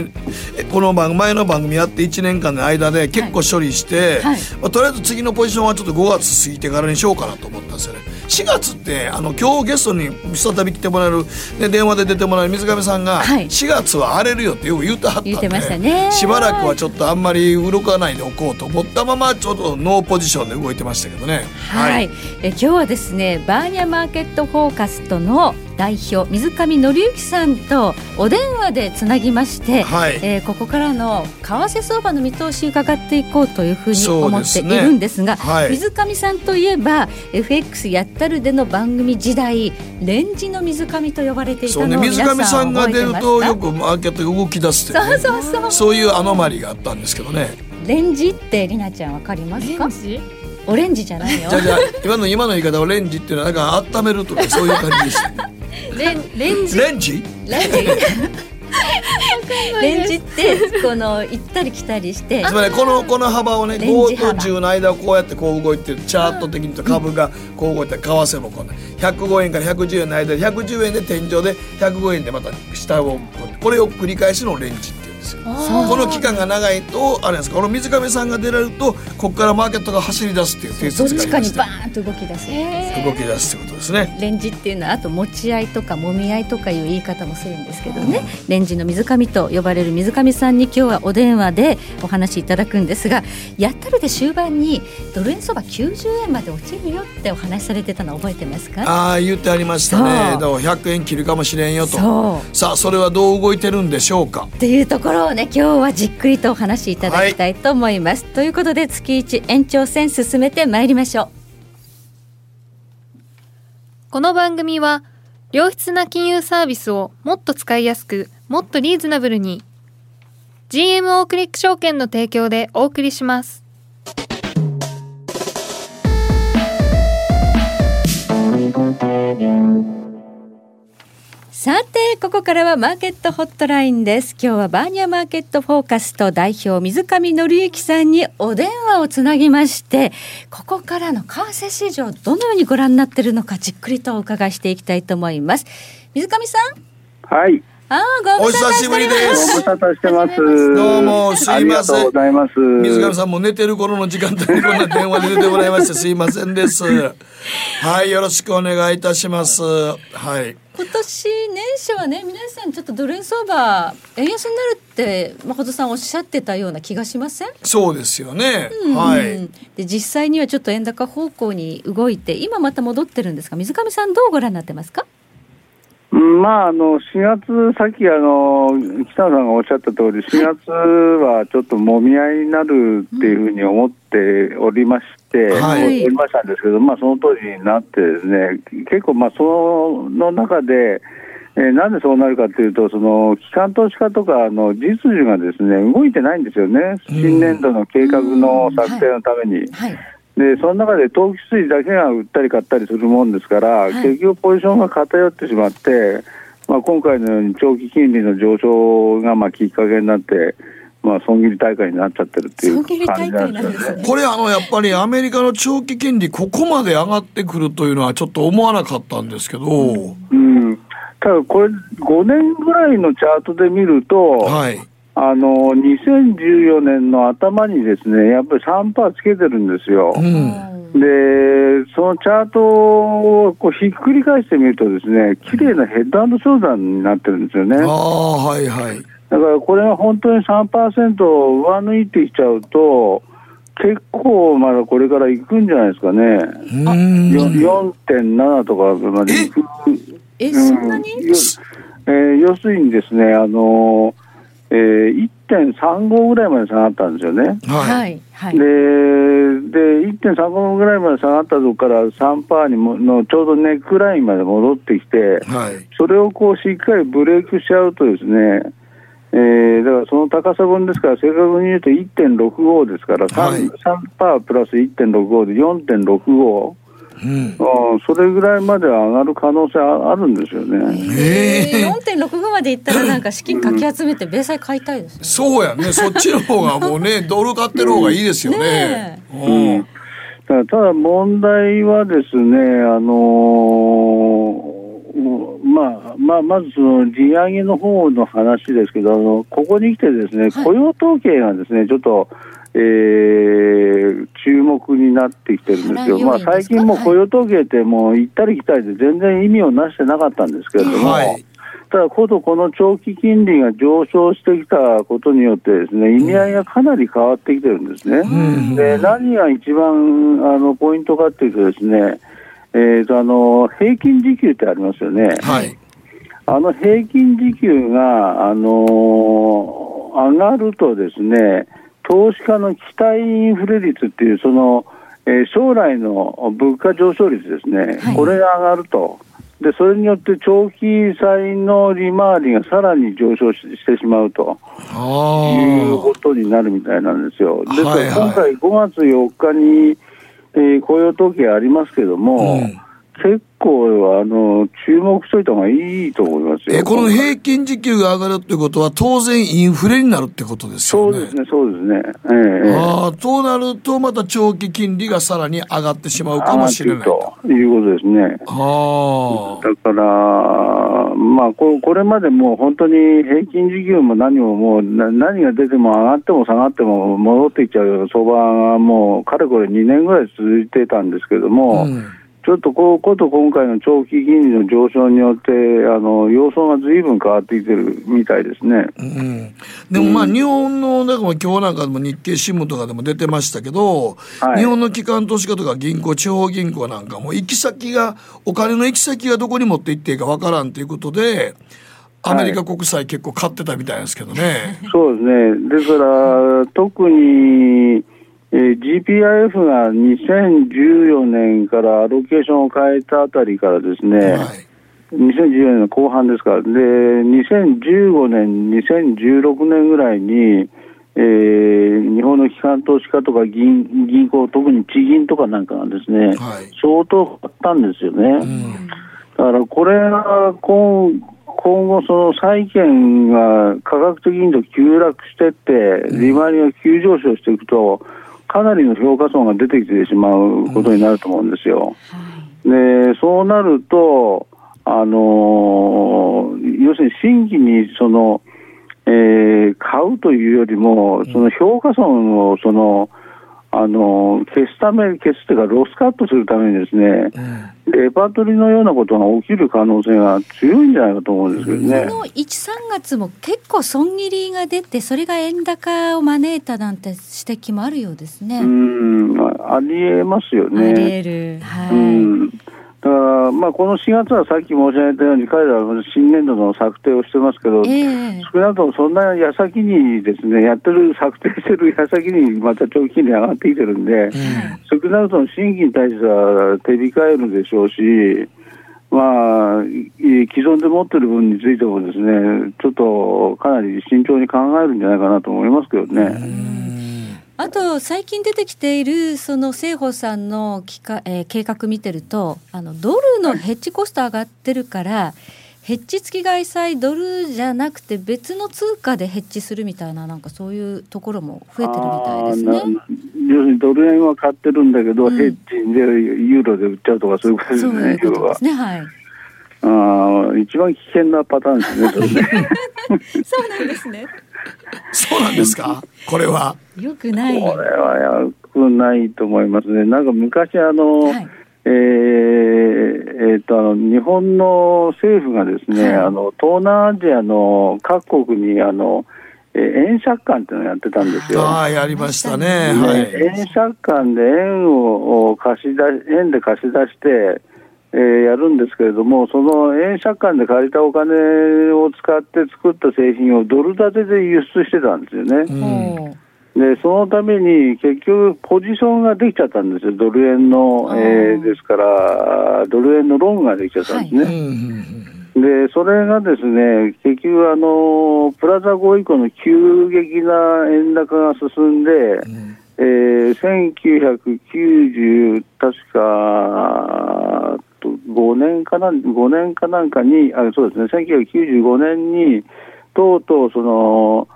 この番前の番組やって1年間の間で結構処理して、はい。まあ、とりあえず次のポジションはちょっと5月過ぎてからにしようかなと思ったんですよね。4月ってあの今日ゲストに再び来てもらえる、ね、電話で出てもらえる水上さんが、はい、4月は荒れるよってよく言ってはったんで、ね、しばらくはちょっとあんまり動かないでおこうと思ったままちょっとノーポジションで動いてましたけどね。
はい、はい、え今日はですねバーニャマーケットフォーカスとの代表水上紀之さんとお電話でつなぎまして、はい、えー、ここからの為替相場の見通し伺っていこうというふうに思っているんですが、ねはい、水上さんといえば FX やったるでの番組時代レンジの水上と呼ばれていたのを、ね、水
上さんが出るとよくマーケット動き出すって、ね、そうそうそう。そういうアノマリがあったんですけどね。
レンジってりなちゃんわかりますか？オレンジじゃないよ。
じゃじゃ今の今の言い方オレンジっていうのはなんか温めるとかそういう感じでした
レンレンジ？
レンジ？
レンジ。レンジってこの行ったり来たりして
つまりこのこの幅をね5と10の間をこうやってこう動いてるチャート的にと株がこう動いて為替もこうね105円から110円の間で110円で天井で105円でまた下をこれを繰り返しのレンジですよ。この期間が長いとあれですかこの水上さんが出られるとここからマーケットが走り出すっていう定
説がありましどっちかにバーンと動き出す
動き出すってことですね。
レンジっていうのはあと持ち合いとかもみ合いとかいう言い方もするんですけどね。レンジの水上と呼ばれる水上さんに今日はお電話でお話しいただくんですがやったるで終盤にドル円相場90円まで落ちるよってお話しされてたの覚えてますか？
ああ言ってありましたね。だから100円切るかもしれんよと。さあそれはどう動いてるんでしょうか？
っていうところをね今日はじっくりとお話しいただきたいと思います、はい、ということで月一延長戦進めてまいりましょう。
この番組は良質な金融サービスをもっと使いやすくもっとリーズナブルに。GMO クリック証券の提供でお送りします
さてここからはマーケットホットラインです。今日はバーニャマーケットフォーカスと代表水上紀之さんにお電話をつなぎましてここからの為替市場どのようにご覧になっているのかじっくりとお伺いしていきたいと思います。水上さん。
はい。
あご無沙汰して
りです。
ご無沙汰してます。
どうもすいません。ありがとう
ございます。
水上さんも寝てる頃の時間帯にこんな電話で出てもらいましてすいませんです。はい、よろしくお願いいたします。はい。
今年年初はね皆さんちょっとドル円相場円安になるって誠さんおっしゃってたような気がしません？
そうですよね、うん、はい
で実際にはちょっと円高方向に動いて今また戻ってるんですが水上さんどうご覧になってますか？
まあ、あの4月、さっきあの北野さんがおっしゃった通り、4月はちょっともみ合いになるっていうふうに思っておりまして、はい、おりましたんですけど、まあ、その通りになってですね、結構、まあ、その中で、えー、なんでそうなるかというと、その機関投資家とかの実需がですね動いてないんですよね、新年度の計画の作成のために。はい。はいでその中で投機筋だけが売ったり買ったりするもんですから、はい、結局ポジションが偏ってしまって、まあ、今回のように長期金利の上昇がまあきっかけになって、まあ、損切り大会になっちゃってるっていう感じなんですよね。
これあのやっぱりアメリカの長期金利ここまで上がってくるというのはちょっと思わなかったんですけど。
うん、ただこれ5年ぐらいのチャートで見ると、はいあの2014年の頭にですねやっぱり3%つけてるんですよ。うん、でそのチャートをこうひっくり返してみるとですね綺麗なヘッドショーダーになってるんですよね。あ
はいはい、
だからこれが本当に3%を上抜いてきちゃうと結構まだこれからいくんじゃないですかね。4.7とかまでいく。
え、そんなに、うん、
えー、要するにですね、あのーえー、1.35ぐらいまで下がったんですよね。はい。はい、で、で、1.35ぐらいまで下がったとこから3%にものちょうどネックラインまで戻ってきて、はい、それをこうしっかりブレイクしちゃうとですね、えー、だからその高さ分ですから、正確に言うと1.65ですから、3%, はい、3プラス1.65で4.65。うん、それぐらいまで上がる可能性あるんですよね。
えー、4.65までいったらなんか資金かき集めて米債買いたいです、ね、
そうやね。そっちの方がもうね <laughs> ドル買ってる方がいいですよね。ね
うん、ただ問題はですねあのー、まあまあ、まずその利上げの方の話ですけどあのここに来てですね雇用統計がですねちょっとえー、注目になってきてるんですよ、まあ、最近も雇用統計ってもう行ったり来たりで全然意味をなしてなかったんですけれども、はい、ただ、ことこの長期金利が上昇してきたことによってですね意味合いがかなり変わってきてるんですね。うん、で何が一番あのポイントかっていうとですね、えーと、あの平均時給ってありますよね。はい、あの平均時給が、あのー、上がるとですね投資家の期待インフレ率っていう、その、えー、将来の物価上昇率ですね、はい、これが上がると。でそれによって長期債の利回りがさらに上昇してしまうということになるみたいなんですよ。ですから今回5月4日に、えー、雇用統計ありますけども、うん結構あの注目しといた方がいいと思いますよ。
えこの平均時給が上がるってことは当然インフレになるってことですよ
ね。そうですね、そうですね。え
えああ、となるとまた長期金利がさらに上がってしまうかもしれない
ということですね。ああ。だからまあここれまでもう本当に平均時給も何ももう何が出ても上がっても下がっても戻ってきちゃう相場がもうかれこれ2年ぐらい続いてたんですけども。うんちょっとこうこと今回の長期金利の上昇によって、あの様相がずいぶん変わってきてるみたいですね、うん、
でもまあ、日本の、だから今日なんかでも日経新聞とかでも出てましたけど、はい、日本の機関投資家とか銀行、地方銀行なんかも、行き先が、お金の行き先がどこに持って行っていいかわからんということで、アメリカ国債結構買ってたみたいですけどね。はい、
そうですね。ですから、特に、えー、GPIF が2014年からアロケーションを変えたあたりからですね、はい、2014年の後半ですから、で2015年、2016年ぐらいに、えー、日本の機関投資家とか銀銀行、特に地銀とかなんかがですね、はい、相当買ったんですよね。うん、だからこれが今今後、その債券が科学的にと急落していって、利回りが急上昇していくと、かなりの評価損が出てきてしまうことになると思うんですよ。でそうなると、あの、要するに新規にその、えー、買うというよりも、その評価損をその、あの消すため、消すというか、ロスカットするためにですね、うん、レパートリーのようなことが起きる可能性が強いんじゃないかと思うんですけどね。
この1、3月も結構損切りが出て、それが円高を招いたなんて指摘もあるようですね。う
ん、ありえますよね。
ありえる。はい。うん
だからまあこの4月はさっき申し上げたように、彼らは新年度の策定をしてますけど、えー、少なくともそんな矢先にですね、やってる、策定してる矢先にまた長期金利上がってきてるんで、少なくとも新規に対しては手控えるでしょうし、まあ、既存で持ってる分についてもですね、ちょっとかなり慎重に考えるんじゃないかなと思いますけどね。
あと最近出てきているその政保さんのきか、えー、計画見てるとあのドルのヘッジコスト上がってるから、ヘッジ付き外債ドルじゃなくて別の通貨でヘッジするみたいななんかそういうところも増えてるみたいですね。
要するにドル円は買ってるんだけど、うん、ヘッジでユーロで売っちゃうとかそういうことですね。そういうことですね。はい。あ一番危険なパターンですね。そ <laughs>
そうなんですね。
そうなんですか？これは。
よくない。
これはよくないと思いますね。なんか昔あの、はい、えー、えー、とあの日本の政府がですね、はい、あの東南アジアの各国にあのえ円借款っていうのをやってたんですよ。
ああ、やりましたね。はい、
円借款で円を貸し出円で貸し出して、えー、やるんですけれども、その円借款で借りたお金を使って作った製品をドル建てで輸出してたんですよね。うん、でそのために結局、ポジションができちゃったんですよ、ドル円の、えー、ですから、ドル円のローンができちゃったんですね。でそれがですね結局あの、プラザ合意後の急激な円高が進んで、うん。えー、1990、確か5年かな、5年かなんかに、あそうですね、1995年に、とうとうその、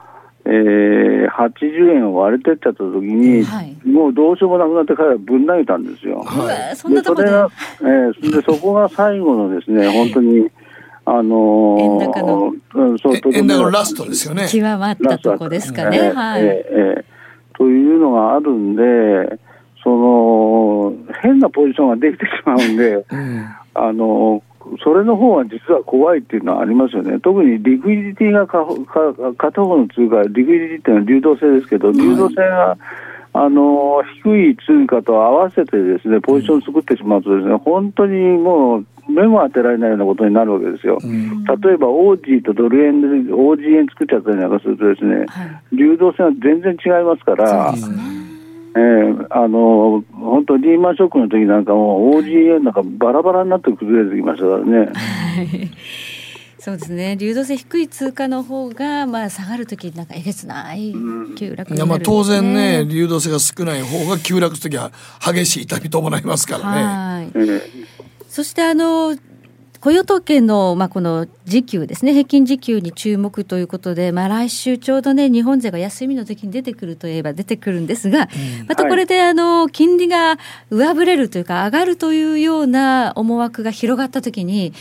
えー、80円を割れてっちゃった時に、はい、もうどうしようもなくなって彼はぶん投げたんですよ。
はい、そで。それ
が、えー、でそこが最後のですね、本当に、あのー、円高
の、
うん、そう円高のラストですよね。
極まったとこですかね。はい、えーえ
ー、というのがあるんで、その変なポジションができてしまうんで、う <laughs> ん、あのそれの方が実は怖いっていうのはありますよね、特にリクイディティがかか片方の通貨、リクイディティっていうのは流動性ですけど、流動性が、あの低い通貨と合わせてですねポジションを作ってしまうとですね、本当にもう目も当てられないようなことになるわけですよ。例えば、オージーとドル円で、オージー円作っちゃったりなんかするとですね、はい、流動性は全然違いますから、えー、あの本当、リーマンショックの時なんかも、OGA なんかバラバラになって崩れてきましたからね。
そうですね。流動性低い通貨の方がまあ下がるときなんかえげつない急落、ね、いやまあ
当然ね流動性が少ない方が急落するときは激しい痛み伴いますからね。はい、
そしてあの雇用統計の、まあ、この時給ですね、平均時給に注目ということで、まあ、来週ちょうどね、日本勢が休みの時に出てくるといえば出てくるんですが、うん、またこれで、あの、金利が上振れるというか、上がるというような思惑が広がったときに、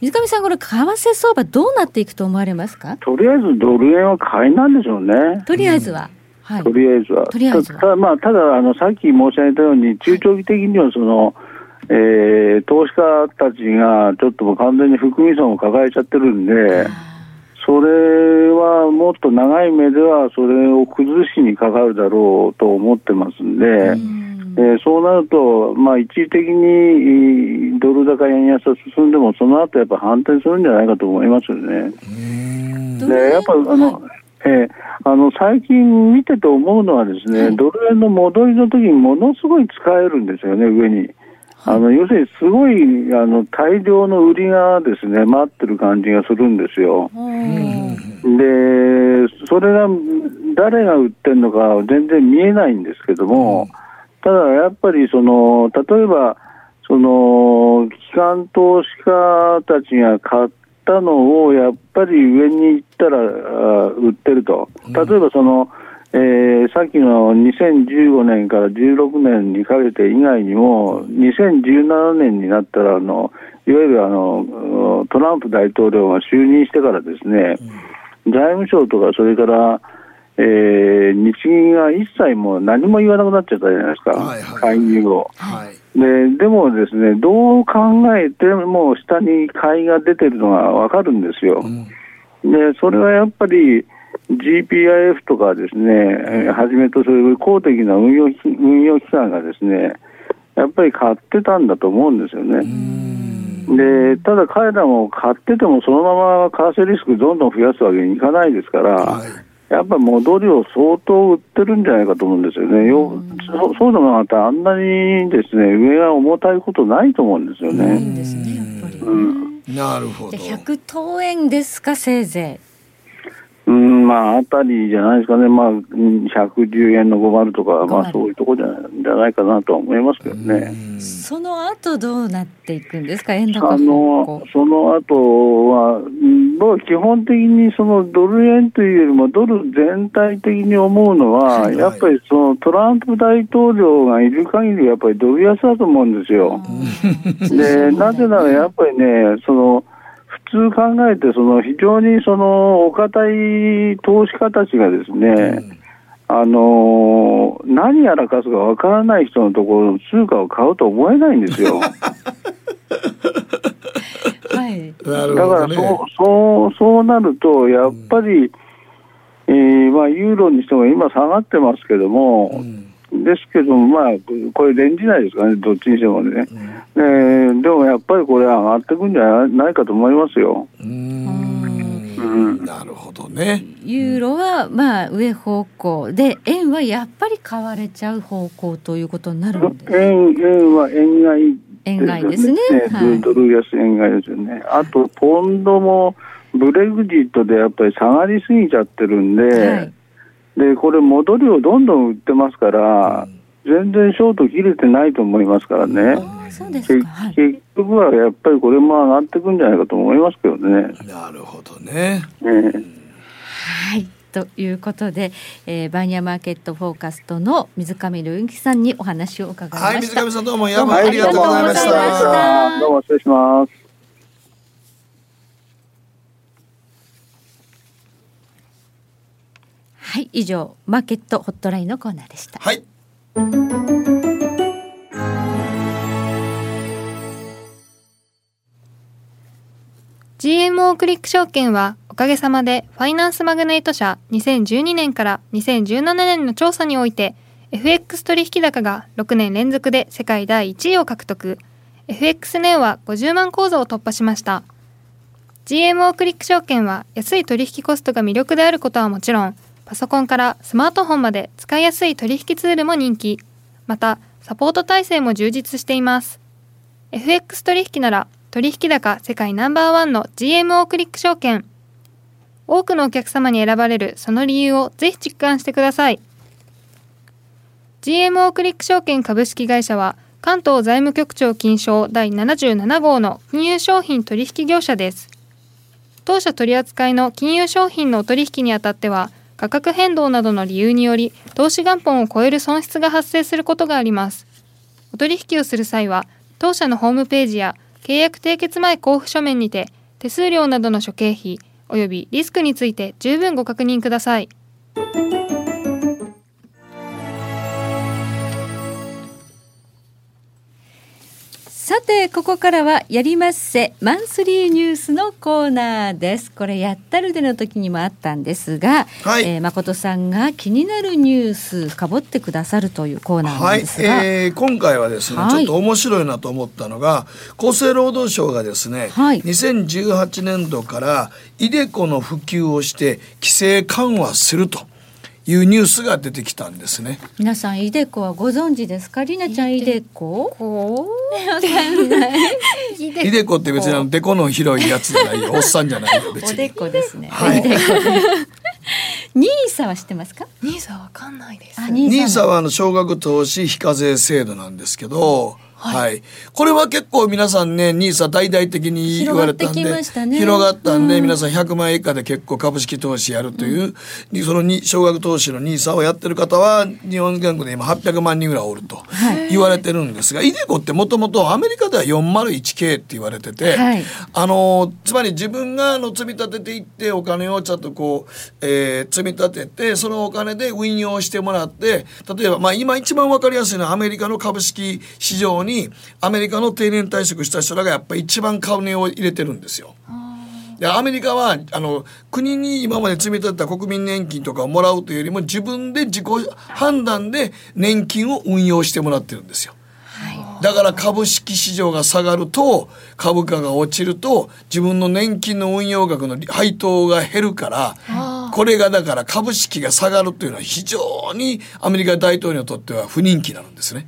水上さん、これ、為替相場、どうなっていくと思われますか？
とりあえずドル円は買いなんでしょうね。
とりあえずは。
うん、はい、とりあえずは。とりあえずは。ただ、まあ、ただあのさっき申し上げたように、中長期的にはその、はいえー、投資家たちがちょっともう完全に含み損を抱えちゃってるんで、それはもっと長い目ではそれを崩しにかかるだろうと思ってますんで、んえー、そうなると、まあ、一時的にドル高円安が進んでも、その後やっぱ反転するんじゃないかと思いますよね。でやっぱあの、えー、あの最近見てて思うのはですね、ドル円の戻りの時にものすごい使えるんですよね、上に。あの要するにすごいあの大量の売りがですね待ってる感じがするんですよ。で、それが誰が売ってるのか全然見えないんですけども、ただやっぱりその例えばその機関投資家たちが買ったのをやっぱり上に行ったら売ってると。例えばその、ええー、さっきの2015年から16年にかけて以外にも、2017年になったらあの、いわゆるあのトランプ大統領が就任してからですね、うん、財務省とか、それから、えー、日銀が一切もう何も言わなくなっちゃったじゃないですか、はいはい、介入を。はいででもですね、どう考えても下に買いが出てるのが分かるんですよ。うん、でそれはやっぱり GPIF とかですね、はじめとする公的な運用運用機関がですね、やっぱり買ってたんだと思うんですよね。でただ彼らも買っててもそのまま為替リスクどんどん増やすわけにいかないですから、はい、やっぱり戻りを相当売ってるんじゃないかと思うんですよね。よそそうでもなかったらあんなにですね上が重たいことないと思うんですよね。
なるほど。
100等円ですかせいぜい。
うん、まあ、あたりじゃないですかね、まあ、110円の5丸とか、まあ、そういうところじゃじゃないかなとは思いますけどね。
その後どうなっていくんですか、円
高あのその後は、僕は基本的にそのドル円というよりも、ドル全体的に思うのは、はい、やっぱりそのトランプ大統領がいる限り、やっぱりドル安だと思うんですよ。でなぜならやっぱりね、その普通考えて、その非常にそのお堅い投資家たちがですね、うん、あの何やらかすかわからない人のところの通貨を買うと思えないんですよ。<laughs>
はい、
だからそうそうそうなると、やっぱり、うん、えー、まあ、ユーロにしても今下がってますけども、うんですけども、まあ、これ、レンジ内ですかね、どっちにしてもね、うん、えー、でもやっぱりこれ、上がっていくんじゃないかと思いますよ。
うん。なるほどね。
ユーロはまあ上方向で、円はやっぱり買われちゃう方向ということになるんです
円円は円買い、
円買いですね。
はい、ドル安円買いですよね。あと、ポンドもブレグジットでやっぱり下がりすぎちゃってるんで、はいでこれ、戻りをどんどん売ってますから、全然ショート切れてないと思いますからね、結局はやっぱりこれも上がっていくんじゃないかと思いますけどね。
なるほどね、
ねはいということで、えー、バンヤマーケットフォーカストの水上良之さんにお話を伺いました。はい、
水上さんどうもありがとうございました。
どうも失礼します。
はい以上マーケットホットラインのコーナーでした。
はい。
GMO クリック証券はおかげさまでファイナンスマグネイト社2012年から2017年の調査において FX 取引高が6年連続で世界第1位を獲得。FX ネオは50万口座を突破しました。GMO クリック証券は安い取引コストが魅力であることはもちろんパソコンからスマートフォンまで使いやすい取引ツールも人気。また、サポート体制も充実しています。FX 取引なら取引高世界ナンバーワンの GMO クリック証券。多くのお客様に選ばれるその理由をぜひ実感してください。GMO クリック証券株式会社は関東財務局長金賞第77号の金融商品取引業者です。当社取扱いの金融商品のお取引にあたっては価格変動などの理由により投資元本を超える損失が発生することがありますお取引をする際は当社のホームページや契約締結前交付書面にて手数料などの諸経費及びリスクについて十分ご確認ください。
さてここからはやりますせマンスリーニュースのコーナーです。これやったるでの時にもあったんですが、はい。えー、誠さんが気になるニュース深掘ってくださるというコーナーなんですが、はい。え
ー、今回はですね、はい、ちょっと面白いなと思ったのが厚生労働省がですね、はい、2018年度からイデコの普及をして規制緩和すると。いうニュースが出てきたんですね。
皆さんイデコはご存知ですか？りなちゃんイデコ？
わ
かんない。イデコって別にあのデコの広いやつじゃないよ。<laughs> おっさんじゃないよ別
に。おでこですね。はい。<laughs> ニーサは知ってますか？
ニーサわかんないです。
ニーサはあの少額投資非課税制度なんですけど。はい、これは結構皆さんねニーサ大々的に言われたんで広が、ったんで、うん、皆さん100万円以下で結構株式投資やるという、うん、そのに少額投資のニーサをやってる方は日本全国で今800万人ぐらいおると言われてるんですが、はい、イデコってもともとアメリカでは 401K って言われてて、はい、あのつまり自分があの積み立てていってお金をちょっとこう、えー、積み立ててそのお金で運用してもらって例えばまあ今一番わかりやすいのはアメリカの株式市場ににアメリカの定年退職した人らがやっぱり一番金を入れてるんですよ。でアメリカはあの国に今まで積み立てた国民年金とかをもらうというよりも自分で自己判断で年金を運用してもらってるんですよ。だから株式市場が下がると株価が落ちると自分の年金の運用額の配当が減るから。これがだから株式が下がるというのは非常にアメリカ大統領にとっては不人気なんですね。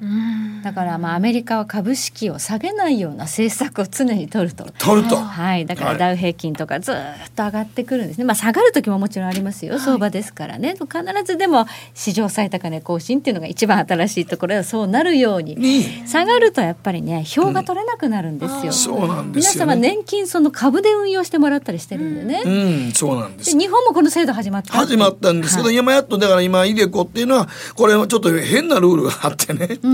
だからまあアメリカは株式を下げないような政策を常に取ると。
取ると。
はい。だからダウ平均とかずっと上がってくるんですね。まあ下がる時ももちろんありますよ。相場ですからね。必ずでも史上最高値更新っていうのが一番新しいところでそうなるように。下がるとやっぱりね票が取れなくなるんですよ。うん、
そうなんです、
ね、皆様年金その株で運用してもらったりしてるんでね。
うん、そうなんです。
日本もこの制度始まった
始まったんですけど、はい、今やっとだから今イデコっていうのはこれちょっと変なルールがあってね、う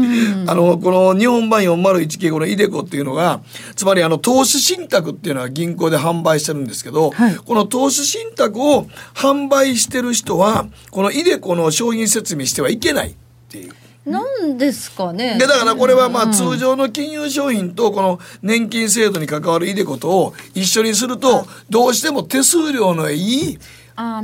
ん、あのこの日本版401系このイデコっていうのがつまりあの投資信託っていうのは銀行で販売してるんですけど、はい、この投資信託を販売してる人はこのイデコの商品説明してはいけないっていう。
なんですかね。
でだからこれはまあ通常の金融商品とこの年金制度に関わるイデコとを一緒にするとどうしても手数料のいい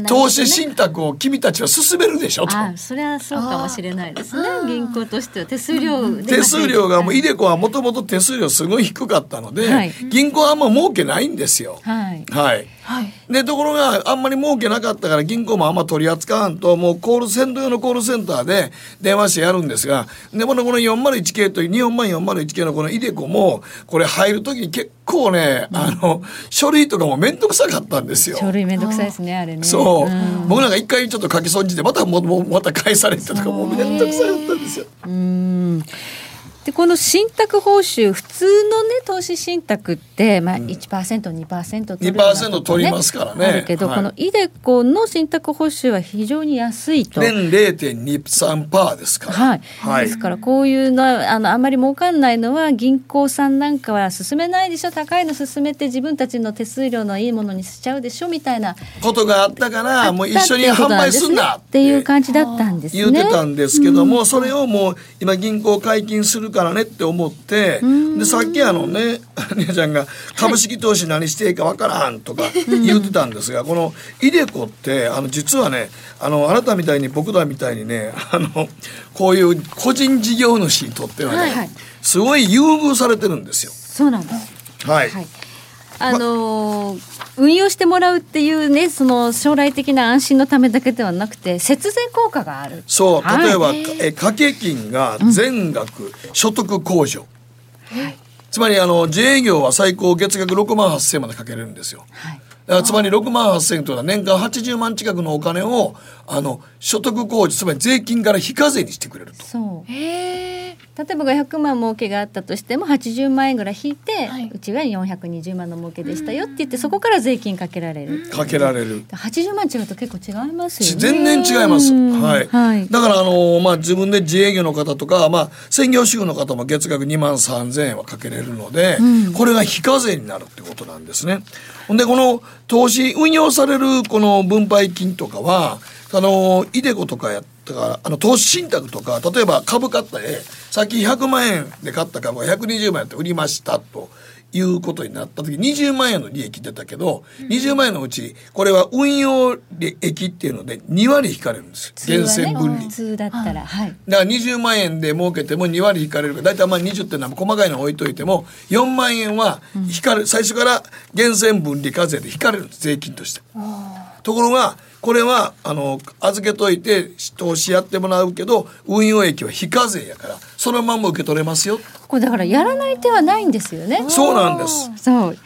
投資信託を君たちは進めるでしょと。
それはそうかもしれないですね。銀行としては手数料
手数料がもうイデコはもともと手数料すごい低かったので、はい、銀行はあんま儲けないんですよ。はい。はい。はい、でところがあんまり儲けなかったから銀行もあんま取り扱わんともうコールセンター用のコールセンターで電話してやるんですがでこのこの401系という日本版401系のこのイデコもこれ入る時に結構ね、うん、あの書類とかも面倒くさかったんですよ。
書類面倒くさいですねあれね。
そう、うん、僕なんか一回ちょっと書き損じてまたももまた返されてとかもう面倒くさかったんですよ。
うんでこの信託報酬普通のね投資信託って、まあ、1%、うん、2%取る、ね、2%
取りますからね。
あるけど、はい、このイデコの信託報酬は非常に安いと。
年0.23%ですから、
はい、はい、ですからこういうのあのあんまり儲かんないのは銀行さんなんかは進めないでしょ。高いの進めて自分たちの手数料のいいものにしちゃうでしょみたいな。
ことがあったからもう一緒に販売すんな
っていう感じだったんですね。
言ってたんですけども、うん、それをもう今銀行解禁するからねって思ってでさっきあのね <laughs> 姉ちゃんが株式投資何していいかわからんとか <laughs> 言ってたんですが、このイデコってあの実はねあのあなたみたいに僕らみたいにねあのこういう個人事業主にとってはね、はいはい、すごい優遇されてるんですよ。
そうなんです。
はい、はい
あのー運用してもらうっていうねその将来的な安心のためだけではなくて節税効果がある。
そう例えば、はい、え掛け金が全額所得控除、はい、つまりあの自営業は最高月額6万8,000までかけれるんですよ。はいつまり6万8,000というのは年間80万近くのお金をあの所得控除つまり税金から非課税にしてくれると。
そう。例えば500万儲けがあったとしても80万円ぐらい引いて、はい、うちは420万の儲けでしたよって言ってそこから税金かけられる。
かけられる。
80万違うと結構違いますよね。
全然違います、はい、はい、だからあの、まあ、自分で自営業の方とか、まあ、専業主婦の方も月額2万3000円はかけれるので、うん、これが非課税になるってことなんですねほんでこの投資運用されるこの分配金とかはあのイデコとかやったからあの投資信託とか例えば株買ったでさっき100万円で買った株が120万円って売りましたと。いうことになった時20万円の利益出たけど、うん、20万円のうちこれは運用利益っていうので2割引かれるんです
源泉分離、普通だったら、はい、
だから20万円で儲けても2割引かれるから大体まあ20っていうのは細かいの置いといても4万円は引かれる、最初から源泉分離課税で引かれるんです税金として。ところがこれはあの預けといて投資やってもらうけど運用益は非課税やからそのまま受け取れますよ。
これだからやらない手はないんですよね。
そうなんです。
そう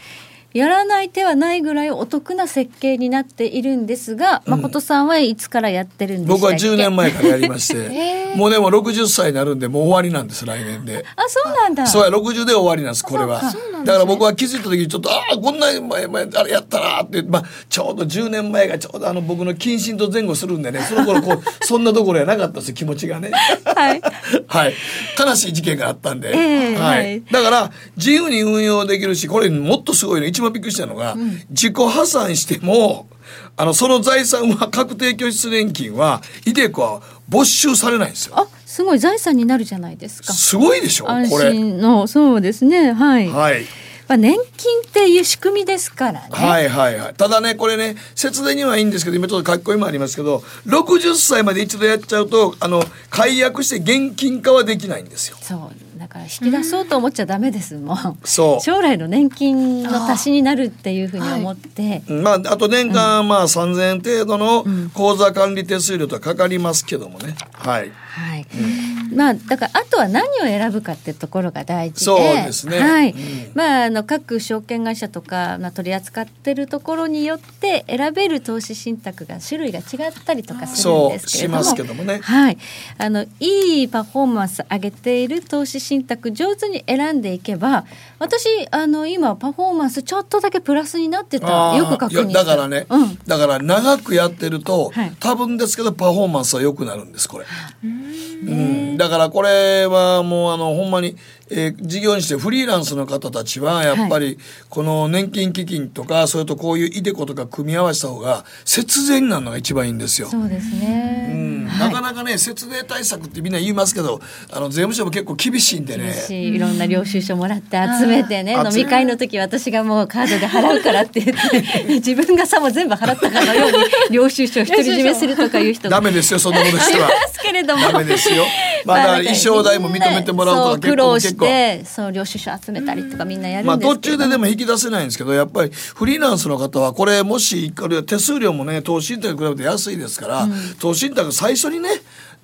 やらない手はないぐらいお得な設計になっているんですが、うん、誠さんはいつからやってるんですか僕
は10年前からやりまして、<laughs> えー、もうでも60歳になるんでもう終わりなんです来年で。
あそうなんだ。
そうや60で終わりなんですこれは、ね、だから僕は気づいた時にちょっとああこんな前前あれやったなって、まあ、ちょうど10年前がちょうどあの僕の謹慎と前後するんでね。その頃こう <laughs> そんなところやなかったです気持ちがね。はい、<laughs> はい、悲しい事件があったんで、えー、はい、だから自由に運用できるしこれもっとすごいの。一番びっくりしたのが、うん、自己破産してもあのその財産は確定拠出年金はイデコは没収されないんですよ。
あすごい財産になるじゃないですか。
すごいでしょ
これ。のそうですねはい。はい。まあ、年金っていう仕組みですからね。
はいはいはい。ただね、これね、節電にはいいんですけど、今ちょっと書き込みもありますけど、60歳まで一度やっちゃうと、あの、解約して現金化はできないんですよ。
そう。だから引き出そうと思っちゃダメですもん。そう。将来の年金の足しになるっていうふうに思って。
はい、まあ、あと年間、まあ3000円程度の口座管理手数料とかかりますけどもね。はい。はい。
うんまあだからあとは何を選ぶかっていうところが大事で
そうですね、
はい、うん、まああの各証券会社とか、まあ、取り扱ってるところによって選べる投資信託が種類が違ったりとかするんですけれども
しますけどもね、
はい、あのいいパフォーマンス上げている投資信託上手に選んでいけば私あの今パフォーマンスちょっとだけプラスになってた。よく確認
だからね、うん、だから長くやってると、はい、多分ですけどパフォーマンスは良くなるんですこれ。うん。だからこれはもうあのほんまにえー、事業にしてフリーランスの方たちはやっぱりこの年金基金とかそれとこういうイデコとか組み合わせた方が節税になるのが一番いいんですよ。
そうですね、
うん、はい、なかなかね節税対策ってみんな言いますけどあの税務署も結構厳しいんでね。
い。ろんな領収書もらって集めてね飲み会の時私がもうカードで払うからって言って <laughs> 自分がさも全部払ったかのように領収書を独り占めするとかいう人
ダメですよそんなことしては。<laughs>
ますけれども。
ダメですよ。まあだ衣装代も認めてもらうとか
結構結構。そう領収書集めたりとかみんなやるんですけど、まあ、途
中ででも引き出せないんですけどやっぱりフリーランスの方はこれもし手数料もね投資信託に比べて安いですから、うん、投資信託最初にね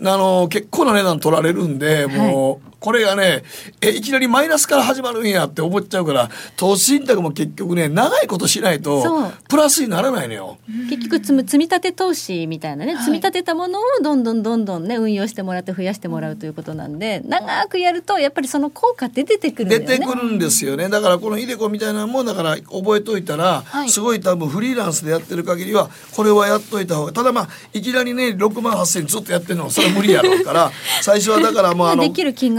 あの結構な値段取られるんでもう、はいこれがねえいきなりマイナスから始まるんやって思っちゃうから投資信託も結局ね長いことしないとプラスにならないのよ。
結局積み立て投資みたいなね、はい、積み立てたものをどんどんどんどんね運用してもらって増やしてもらうということなんで長くやるとやっぱりその効果って出てくるんだよ
ね。出てくるんですよね。だからこのイデコみたいなのもだから覚えといたら、はい、すごい多分フリーランスでやってる限りはこれはやっといた方がただまあいきなりね6万8,000ずっとやってるのはそれは無理やろうから <laughs> 最初はだからもうあの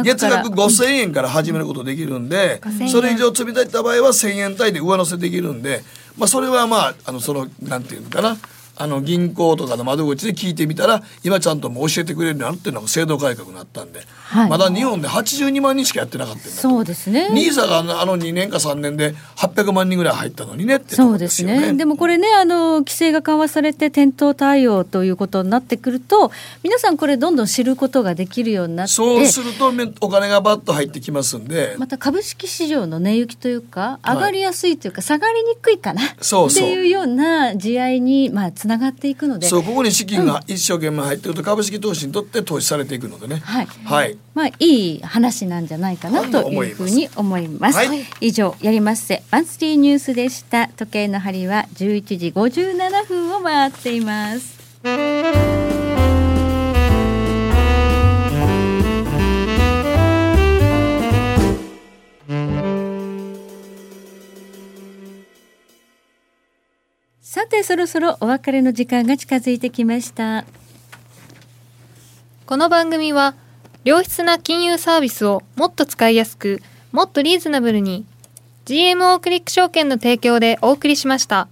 月額5,000円から始めることできるんで、それ以上積み立てた場合は1,000円単位で上乗せできるんで、まあ、それはまああのそのなんていうのかなあの銀行とかの窓口で聞いてみたら今ちゃんとも教えてくれるようになるっていうのが制度改革になったんで、はい、まだ日本で82万人しかやってなかったんだ
そうですね。
ニーサがあの2年か3年で800万人ぐらい入ったのにねって
そうですね。でもこれねあの規制が緩和されて店頭対応ということになってくると皆さんこれどんどん知ることができるようになって
そうするとお金がバッと入ってきますんで。
また株式市場の値行きというか上がりやすいというか、はい、下がりにくいかな。そうっていうような地合いにまあつながっていくので。
そうここに資金が一生懸命入ってると株式投資にとって投資されていくのでね、はい、はい、
まあいい話なんじゃないかなというふうに思います。はい、以上やりますせ。マンスリーニュースでした。時計の針は11時57分を回っています。てそろそろお別れの時間が近づいてきました。
この番組は良質な金融サービスをもっと使いやすくもっとリーズナブルに GMO クリック証券の提供でお送りしました。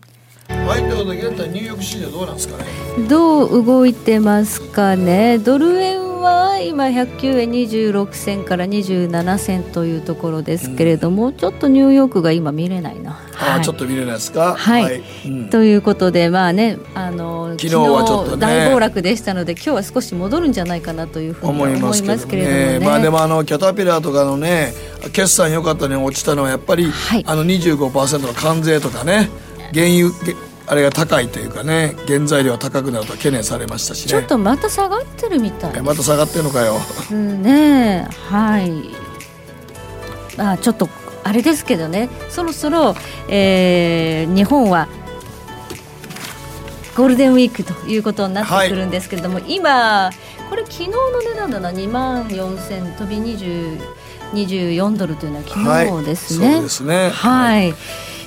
はいということで現在ニューヨーク市場どうなんですかね。
どう動いてますかね。ドル円は今109円26銭から27銭というところですけれども、うん、ちょっとニューヨークが今見れないな。
あ、はい、ちょっと見れないですか？
はい。はい。うん、ということでまあねあの昨日はちょっと、ね、大暴落でしたので今日は少し戻るんじゃないかなというふうに思いますけれどもね。
まあでもあのキャタピラーとかのね決算良かったのに落ちたのはやっぱり、はい、あの25%の関税とかね原油あれが高いというかね原材料が高くなると懸念されましたしね。
ちょっとまた下がってるみたい。
また下がってるのかよ。
うんねはい。あちょっとあれですけどね。そろそろ、えー、日本はゴールデンウィークということになってくるんですけれども、はい、今これ昨日の値段だな。2万4000飛び20 24ドルというのは昨日ですね。はい、そうですね。はい、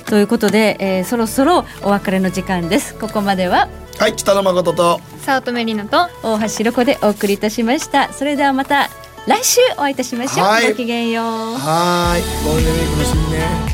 ということで、えー、そろそろお別れの時間です。ここまでは
はい北野誠と
早乙女里奈と
大橋ロコでお送りいたしました。それではまた来週お会いいたしましょう。はい、ごきげんよう。
はいゴールデンウィークのしみね。